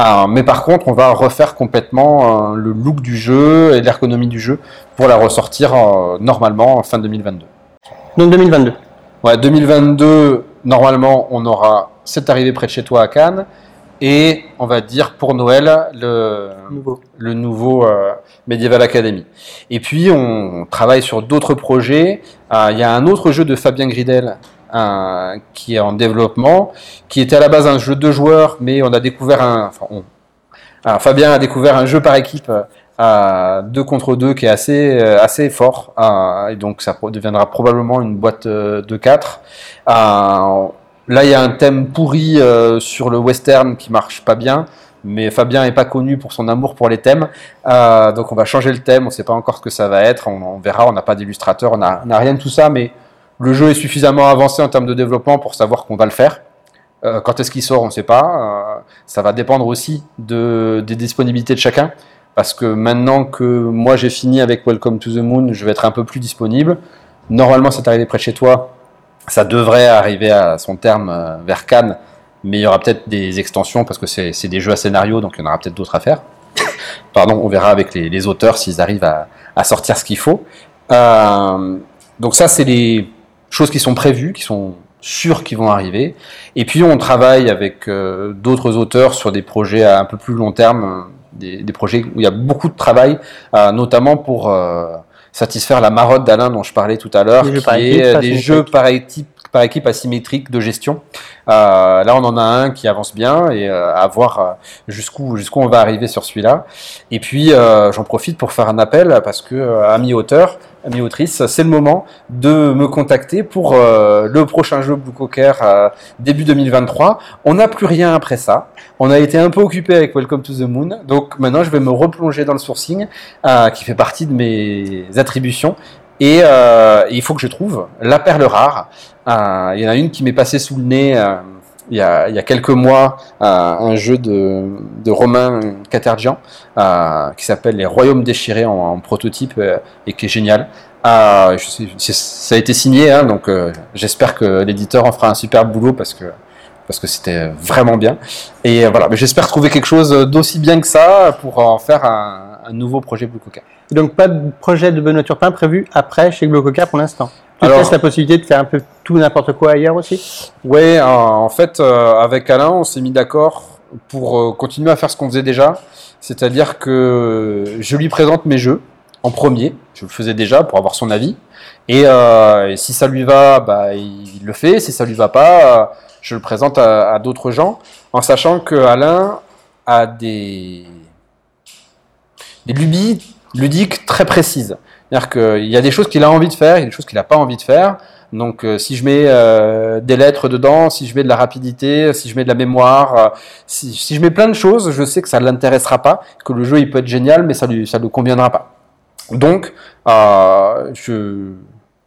Euh, mais par contre, on va refaire complètement euh, le look du jeu et l'ergonomie du jeu pour la ressortir euh, normalement en fin 2022. Donc 2022. Ouais, 2022, normalement, on aura C'est arrivé près de chez toi à Cannes. Et on va dire pour Noël, le, Nouveau. le nouveau euh, Medieval Academy. Et puis on travaille sur d'autres projets. Euh, Il y a un autre jeu de Fabien Gridel euh, qui est en développement, qui était à la base un jeu de joueurs, mais on a découvert un. Enfin, on- alors, Fabien a découvert un jeu par équipe à 2 contre 2 qui est assez, euh, assez fort. euh, et donc ça deviendra probablement une boîte euh, de 4. là, il y a un thème pourri sur le western qui marche pas bien. Mais Fabien est pas connu pour son amour pour les thèmes, donc on va changer le thème. On sait pas encore ce que ça va être. On, verra. On n'a pas d'illustrateur, on n'a rien de tout ça, mais le jeu est suffisamment avancé en termes de développement pour savoir qu'on va le faire. Quand est-ce qu'il sort, on ne sait pas. Ça va dépendre aussi de, des disponibilités de chacun. Parce que maintenant que moi j'ai fini avec Welcome to the Moon, je vais être un peu plus disponible. Normalement, c'est arrivé près de chez toi. Ça devrait arriver à son terme euh, vers Cannes. Mais il y aura peut-être des extensions parce que c'est des jeux à scénario, donc il y en aura peut-être d'autres à faire. Pardon, on verra avec les, auteurs s'ils arrivent à, sortir ce qu'il faut. Euh, donc ça, c'est les choses qui sont prévues, qui sont sûres qui vont arriver. Et puis on travaille avec euh, d'autres auteurs sur des projets à un peu plus long terme, des, des projets où il y a beaucoup de travail, euh, notamment pour euh, satisfaire la marotte d'Alain dont je parlais tout à l'heure, Des jeux qui par équipe, est euh, des jeux par équipe, par équipe asymétrique de gestion. Euh, là, on en a un qui avance bien et euh, à voir euh, jusqu'où jusqu'où on va arriver sur celui-là. Et puis, euh, j'en profite pour faire un appel parce que, euh, amis auteurs, amis c'est le moment de me contacter pour euh, le prochain jeu Blue Cocker euh, début 2023. On n'a plus rien après ça. On a été un peu occupé avec Welcome to the Moon, donc maintenant je vais me replonger dans le sourcing, euh, qui fait partie de mes attributions. Et il faut que je trouve la perle rare. Il y en a une qui m'est passée sous le nez il y a, quelques mois euh, un jeu de, Romain Catergian euh, qui s'appelle Les Royaumes déchirés en, prototype euh, et qui est génial. Ça a été signé, hein, donc j'espère que l'éditeur en fera un super boulot parce que parce que c'était vraiment bien. Et voilà, mais j'espère trouver quelque chose d'aussi bien que ça pour en faire un, nouveau projet Blue Coca. Donc pas de projet de Benoît Turpin prévu après chez Glococa pour l'instant? Tu Alors- la possibilité de faire un peu tout n'importe quoi ailleurs aussi? Ouais, en, en fait, euh, avec Alain, on s'est mis d'accord pour euh, continuer à faire ce qu'on faisait déjà. C'est-à-dire que je lui présente mes jeux en premier. Je le faisais déjà pour avoir son avis. Et, euh, et si ça lui va, bah, il le fait. Si ça lui va pas, euh, je le présente à, à d'autres gens, en sachant que Alain a des, des lubies ludiques très précises. C'est-à-dire qu'il y a des choses qu'il a envie de faire, il y a des choses qu'il n'a pas envie de faire. Donc, euh, si je mets euh, des lettres dedans, si je mets de la rapidité, si je mets de la mémoire, euh, si, je mets plein de choses, je sais que ça ne l'intéressera pas, que le jeu il peut être génial, mais ça lui ça lui conviendra pas. Donc, je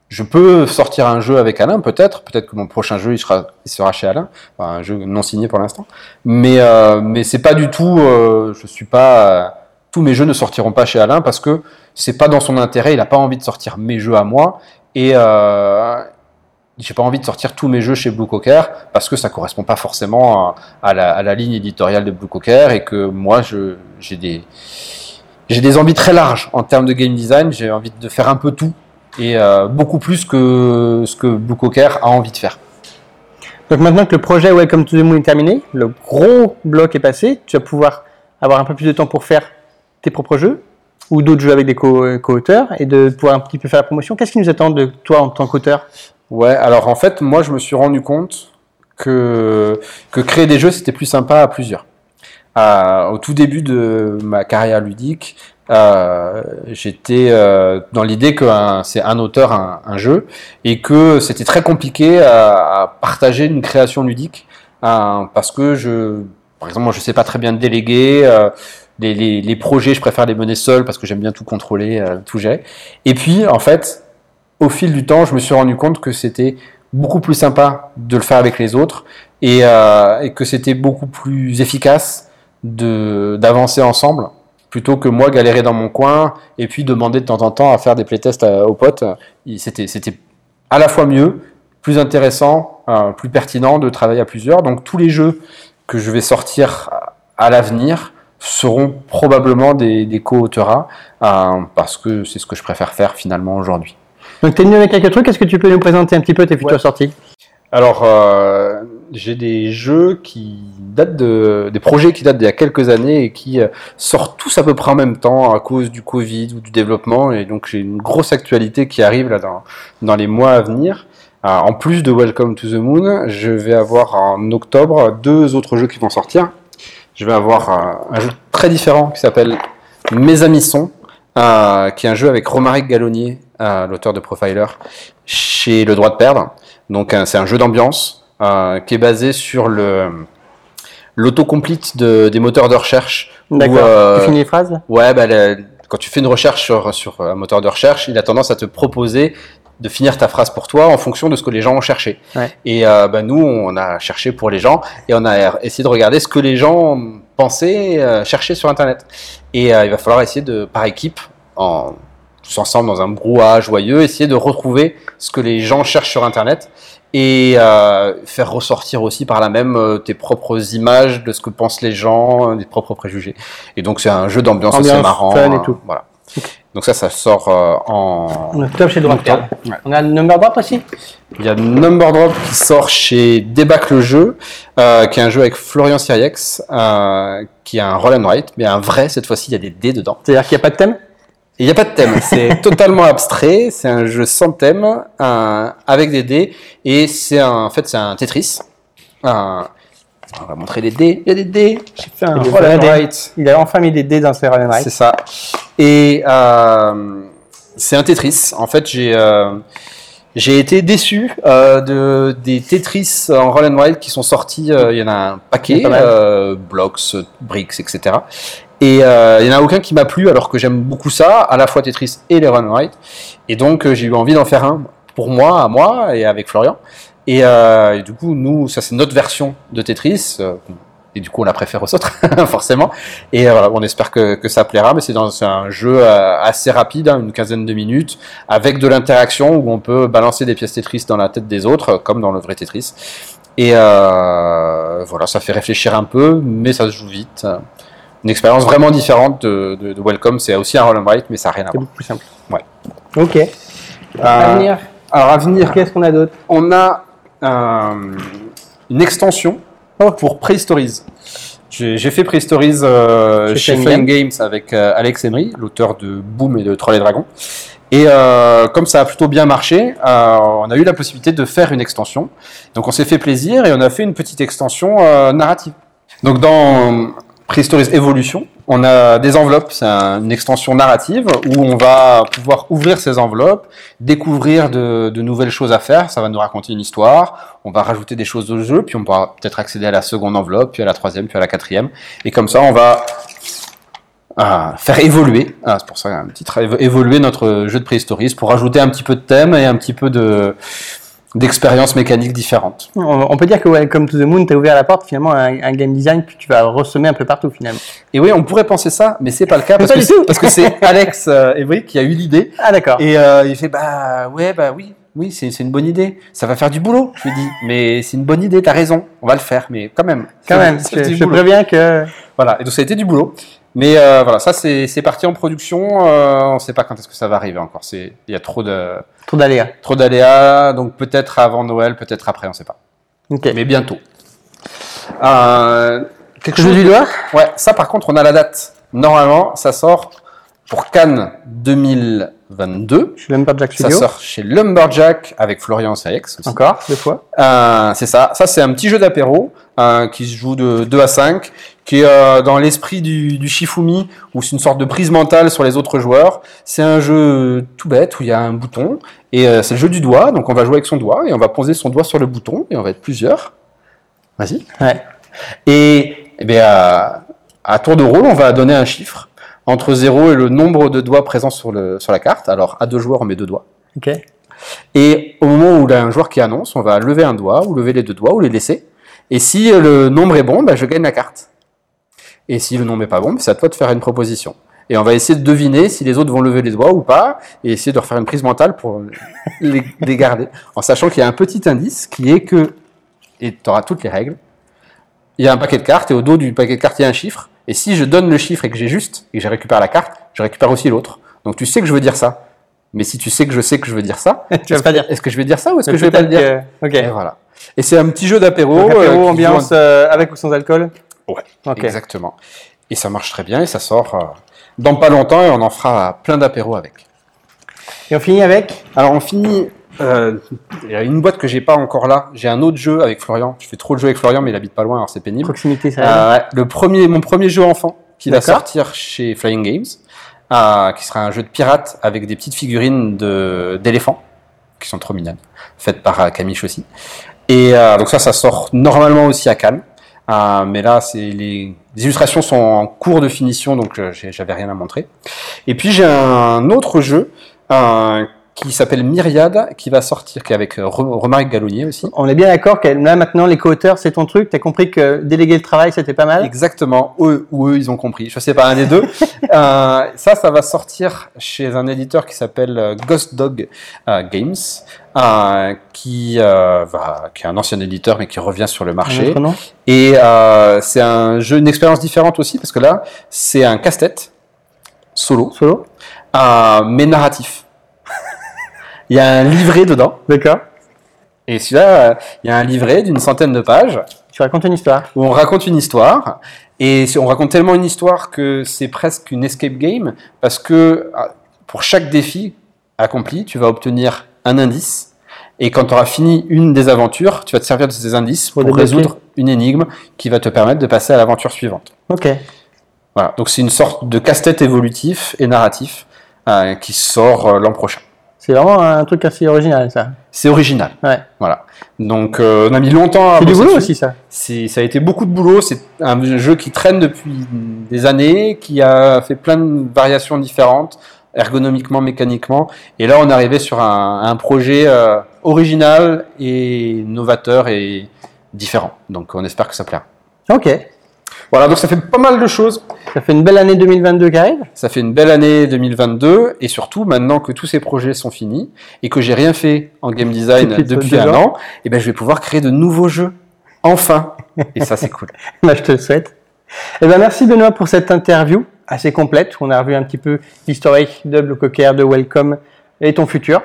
je peux sortir un jeu avec Alain, peut-être, peut-être que mon prochain jeu il sera il sera chez Alain, un jeu non signé pour l'instant, mais mais c'est pas du tout, je suis pas tous mes jeux ne sortiront pas chez Alain parce que c'est pas dans son intérêt, il n'a pas envie de sortir mes jeux à moi et euh, j'ai pas envie de sortir tous mes jeux chez Blue Cocker parce que ça correspond pas forcément à, la, ligne éditoriale de Blue Cocker et que moi j'ai des j'ai des envies très larges en termes de game design, j'ai envie de faire un peu tout et euh, beaucoup plus que ce que Blue Cocker a envie de faire. Donc maintenant que le projet Welcome to the Moon est terminé, le gros bloc est passé, tu vas pouvoir avoir un peu plus de temps pour faire tes propres jeux ou d'autres jeux avec des co- co-auteurs et de pouvoir un petit peu faire la promotion. Qu'est-ce qui nous attend de toi en tant qu'auteur? Ouais, alors en fait, moi je me suis rendu compte que, que créer des jeux c'était plus sympa à plusieurs. Euh, au tout début de ma carrière ludique, euh, j'étais euh, dans l'idée que c'est un auteur, un, jeu, et que c'était très compliqué à, partager une création ludique, euh, parce que je, par exemple, moi je sais pas très bien déléguer. Euh, les, projets, je préfère les mener seul parce que j'aime bien tout contrôler, euh, tout gérer. Et puis, en fait, au fil du temps, je me suis rendu compte que c'était beaucoup plus sympa de le faire avec les autres et, euh, que c'était beaucoup plus efficace d'avancer ensemble plutôt que moi galérer dans mon coin et puis demander de temps en temps à faire des playtests à- aux potes. C'était à la fois mieux, plus intéressant, euh, plus pertinent de travailler à plusieurs. Donc tous les jeux que je vais sortir à l'avenir seront probablement des, des co-auteurs euh, parce que c'est ce que je préfère faire finalement aujourd'hui. Donc tu es venu avec quelques trucs, est-ce que tu peux nous présenter un petit peu tes futures Ouais. sorties? Alors, euh, j'ai des jeux qui datent de, des projets qui datent d'il y a quelques années et qui euh, sortent tous à peu près en même temps à cause du Covid ou du développement. Et donc, j'ai une grosse actualité qui arrive là dans, dans les mois à venir. Euh, en plus de Welcome to the Moon, je vais avoir en octobre deux autres jeux qui vont sortir. Je vais avoir euh, un jeu très différent qui s'appelle Mes Amis sont, euh, qui est un jeu avec Romaric Gallonnier, euh, l'auteur de Profiler, chez Le Droit de Perdre. Donc euh, c'est un jeu d'ambiance qui est basé sur le l'autocomplete de, des moteurs de recherche. D'accord. Tu finis les phrases? Ouais, bah, le- quand tu fais une recherche sur, sur un moteur de recherche, il a tendance à te proposer de finir ta phrase pour toi en fonction de ce que les gens ont cherché. Ouais. Et euh, bah, nous, on a cherché pour les gens et on a essayé de regarder ce que les gens pensaient euh, chercher sur Internet. Et euh, il va falloir essayer de, par équipe, en, tous ensemble dans un brouhaha joyeux, essayer de retrouver ce que les gens cherchent sur Internet et euh, faire ressortir aussi par là même tes propres images de ce que pensent les gens, des propres préjugés. Et donc c'est un jeu d'ambiance assez marrant. fun et tout. Voilà. Donc ça, ça sort euh, en. On a top chez. Ouais. On a le number drop aussi? Il y a Number Drop qui sort chez Débac le jeu, euh, qui est un jeu avec Florian Siriex, euh, qui a un roll and write, mais un vrai cette fois-ci, il y a des dés dedans. C'est-à-dire qu'il n'y a pas de thème? Il n'y a pas de thème, c'est totalement abstrait, c'est un jeu sans thème, avec des dés, et c'est en fait c'est un Tetris. Un- on va montrer les dés, il y a des dés, j'ai fait un roll and write. Il a enfin mis des dés dans ses run and write. C'est ça. Et euh, c'est un Tetris. En fait, j'ai euh, j'ai été déçu euh, de des Tetris en Roll and Wild qui sont sortis. il y en a un paquet, Blocks, Bricks, etc. Et il y en a aucun qui m'a plu alors que j'aime beaucoup ça, à la fois Tetris et les Run and Write. Et donc j'ai eu envie d'en faire un pour moi, à moi et avec Florian. Et, et du coup, nous, ça c'est notre version de Tetris. Euh, et du coup, on la préfère aux autres, forcément. Et euh, voilà, on espère que, que ça plaira. Mais c'est dans c'est un jeu euh, assez rapide, hein, une quinzaine de minutes, avec de l'interaction où on peut balancer des pièces Tetris dans la tête des autres, comme dans le vrai Tetris. Et euh, voilà, ça fait réfléchir un peu, mais ça se joue vite. Une expérience vraiment différente de, de, de Welcome. C'est aussi un roll and write, mais ça n'a rien à C'est voir. beaucoup plus simple. Ouais. Ok. Euh, Avenir, alors, à venir, qu'est-ce qu'on a d'autre? On a euh, une extension pour Prehistories. J'ai fait Prehistories euh, Chez chez Games avec euh, Alex Emery, l'auteur de Boom et de Troll et Dragons. Et euh, comme ça a plutôt bien marché, euh, on a eu la possibilité de faire une extension. Donc on s'est fait plaisir et on a fait une petite extension narrative. Donc dans Prehistories Evolution, on a des enveloppes, c'est un- une extension narrative où on va pouvoir ouvrir ces enveloppes, découvrir de, nouvelles choses à faire. Ça va nous raconter une histoire. On va rajouter des choses au jeu, puis on pourra peut-être accéder à la seconde enveloppe, puis à la troisième, puis à la quatrième. Et comme ça, on va euh, faire évoluer. Ah, c'est pour ça un petit évoluer notre jeu de Prehistories pour rajouter un petit peu de thème et un petit peu de d'expériences mécaniques différentes. on, peut dire que Welcome to the Moon t'a ouvert la porte finalement à un, game design que tu vas ressemer un peu partout finalement. Et oui, on pourrait penser ça, mais c'est pas le cas parce Pas que parce c'est Alex euh, Evry qui a eu l'idée. Ah d'accord. et euh, il fait bah ouais bah oui oui c'est une bonne idée. Ça va faire du boulot je lui dis. Mais c'est une bonne idée t'as raison on va le faire mais quand même. Quand même, je, préviens que voilà et donc ça a été du boulot mais euh, voilà ça c'est parti en production euh, on sait pas quand est-ce que ça va arriver encore il y a trop de trop d'aléas. trop d'aléas donc peut-être avant Noël peut-être après on sait pas mais bientôt euh, quelque Jeu du doigt? Ouais, ça par contre, on a la date. Normalement, ça sort pour Cannes 2022. Je suis Lumberjack Ça Studio. sort chez Lumberjack avec Florian Saex. Encore, deux fois. C'est ça. Ça, c'est un petit jeu d'apéro euh, qui se joue de 2 à 5, qui est euh, dans l'esprit du, du Shifumi, où c'est une sorte de prise mentale sur les autres joueurs. C'est un jeu tout bête où il y a un bouton, et euh, c'est le jeu du doigt. Donc on va jouer avec son doigt, et on va poser son doigt sur le bouton, et on va être plusieurs. Vas-y. Ouais. Et, eh bien, à, à tour de rôle, on va donner un chiffre entre 0 et le nombre de doigts présents sur, le, sur la carte. Alors, à deux joueurs, on met deux doigts. Ok. Et au moment où il y a un joueur qui annonce, on va lever un doigt, ou lever les deux doigts, ou les laisser. Et si euh, le nombre est bon, bah, je gagne la carte. Et si le nombre n'est pas bon, bah, c'est à toi de faire une proposition. Et on va essayer de deviner si les autres vont lever les doigts ou pas, et essayer de refaire une prise mentale pour les, les garder. En sachant qu'il y a un petit indice qui est que, et tu auras toutes les règles, il y a un paquet de cartes, et au dos du paquet de cartes, il y a un chiffre. Et si je donne le chiffre et que j'ai juste, et que je récupère la carte, je récupère aussi l'autre. Donc tu sais que je veux dire ça. Mais si tu sais que je sais que je veux dire ça, Tu vas pas dire. est-ce que je vais dire ça ou est-ce que je vais pas le dire que- Ok. Et voilà. Et c'est un petit jeu d'apéro. Apéro, ambiance joue euh, avec ou sans alcool Ouais, exactement. Et ça marche très bien et ça sort euh, dans pas longtemps et on en fera plein d'apéros avec. Et on finit avec Alors on finit. euh, Il y a une boîte que j'ai pas encore là. J'ai un autre jeu avec Florian. Je fais trop de jeux avec Florian, mais il habite pas loin, alors c'est pénible. proximité, ça Euh, le premier, mon premier jeu enfant qui va sortir chez Flying Games, euh, qui sera un jeu de pirate avec des petites figurines de d'éléphants qui sont trop mignonnes, faites par Camille aussi. Et euh, donc ça, ça sort normalement aussi à Cannes. Euh, mais là, c'est les, les illustrations sont en cours de finition, donc euh, j'avais rien à montrer. Et puis j'ai un autre jeu euh, qui s'appelle Myriade, qui va sortir, qui est avec euh, Re- Romaric Gallonnier aussi. On est bien d'accord que là maintenant les co-auteurs c'est ton truc, t'as compris que déléguer le travail c'était pas mal? Exactement, eux ou eux, ils ont compris. Je sais pas, un des deux. Euh, ça, ça va sortir chez un éditeur qui s'appelle euh, Ghost Dog euh, Games, euh, qui, euh, est un ancien éditeur mais qui revient sur le marché. Et euh, c'est un jeu, une expérience différente aussi parce que là, c'est un casse-tête solo, Solo? Mais narratif. Il y a un livret dedans. D'accord. Et celui-là, euh, il y a un livret d'une centaine de pages Tu racontes une histoire. où on raconte une histoire. Et on raconte tellement une histoire que c'est presque une escape game, parce que ah, pour chaque défi accompli, tu vas obtenir un indice. Et quand tu auras fini une des aventures, tu vas te servir de ces indices Pour résoudre une énigme qui va te permettre de passer à l'aventure suivante. Ok. Voilà. Donc c'est une sorte de casse-tête évolutif et narratif euh, qui sort euh, l'an prochain. C'est vraiment un truc assez original ça. C'est original. Ouais. Voilà. Donc euh, on a mis longtemps à C'est du boulot aussi ça. Ça a été beaucoup de boulot. C'est un jeu qui traîne depuis des années, qui a fait plein de variations différentes, ergonomiquement, mécaniquement. Et là, on est arrivé sur un, un projet euh, original et novateur et différent. Donc on espère que ça plaira. Ok. Voilà, donc ça fait pas mal de choses. Ça fait une belle année 2022 qui arrive? Ça fait une belle année 2022 et surtout maintenant que tous ces projets sont finis et que j'ai rien fait en game design Depuis un an, et ben je vais pouvoir créer de nouveaux jeux. Enfin. Et ça c'est cool. Bah, je te le souhaite. Eh ben, merci Benoît pour cette interview assez complète. On a revu un petit peu l'historique de Blocoker, de Welcome et ton futur.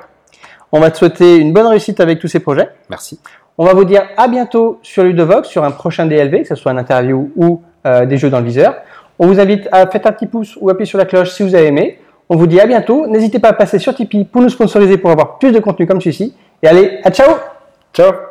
On va te souhaiter une bonne réussite avec tous ces projets. Merci. On va vous dire à bientôt sur Ludovox, sur un prochain DLV, que ce soit une interview ou euh, des jeux dans le viseur. On vous invite à faire un petit pouce ou appuyer sur la cloche si vous avez aimé. On vous dit à bientôt. N'hésitez pas à passer sur Tipeee pour nous sponsoriser pour avoir plus de contenu comme celui-ci. Et allez, à ciao Ciao.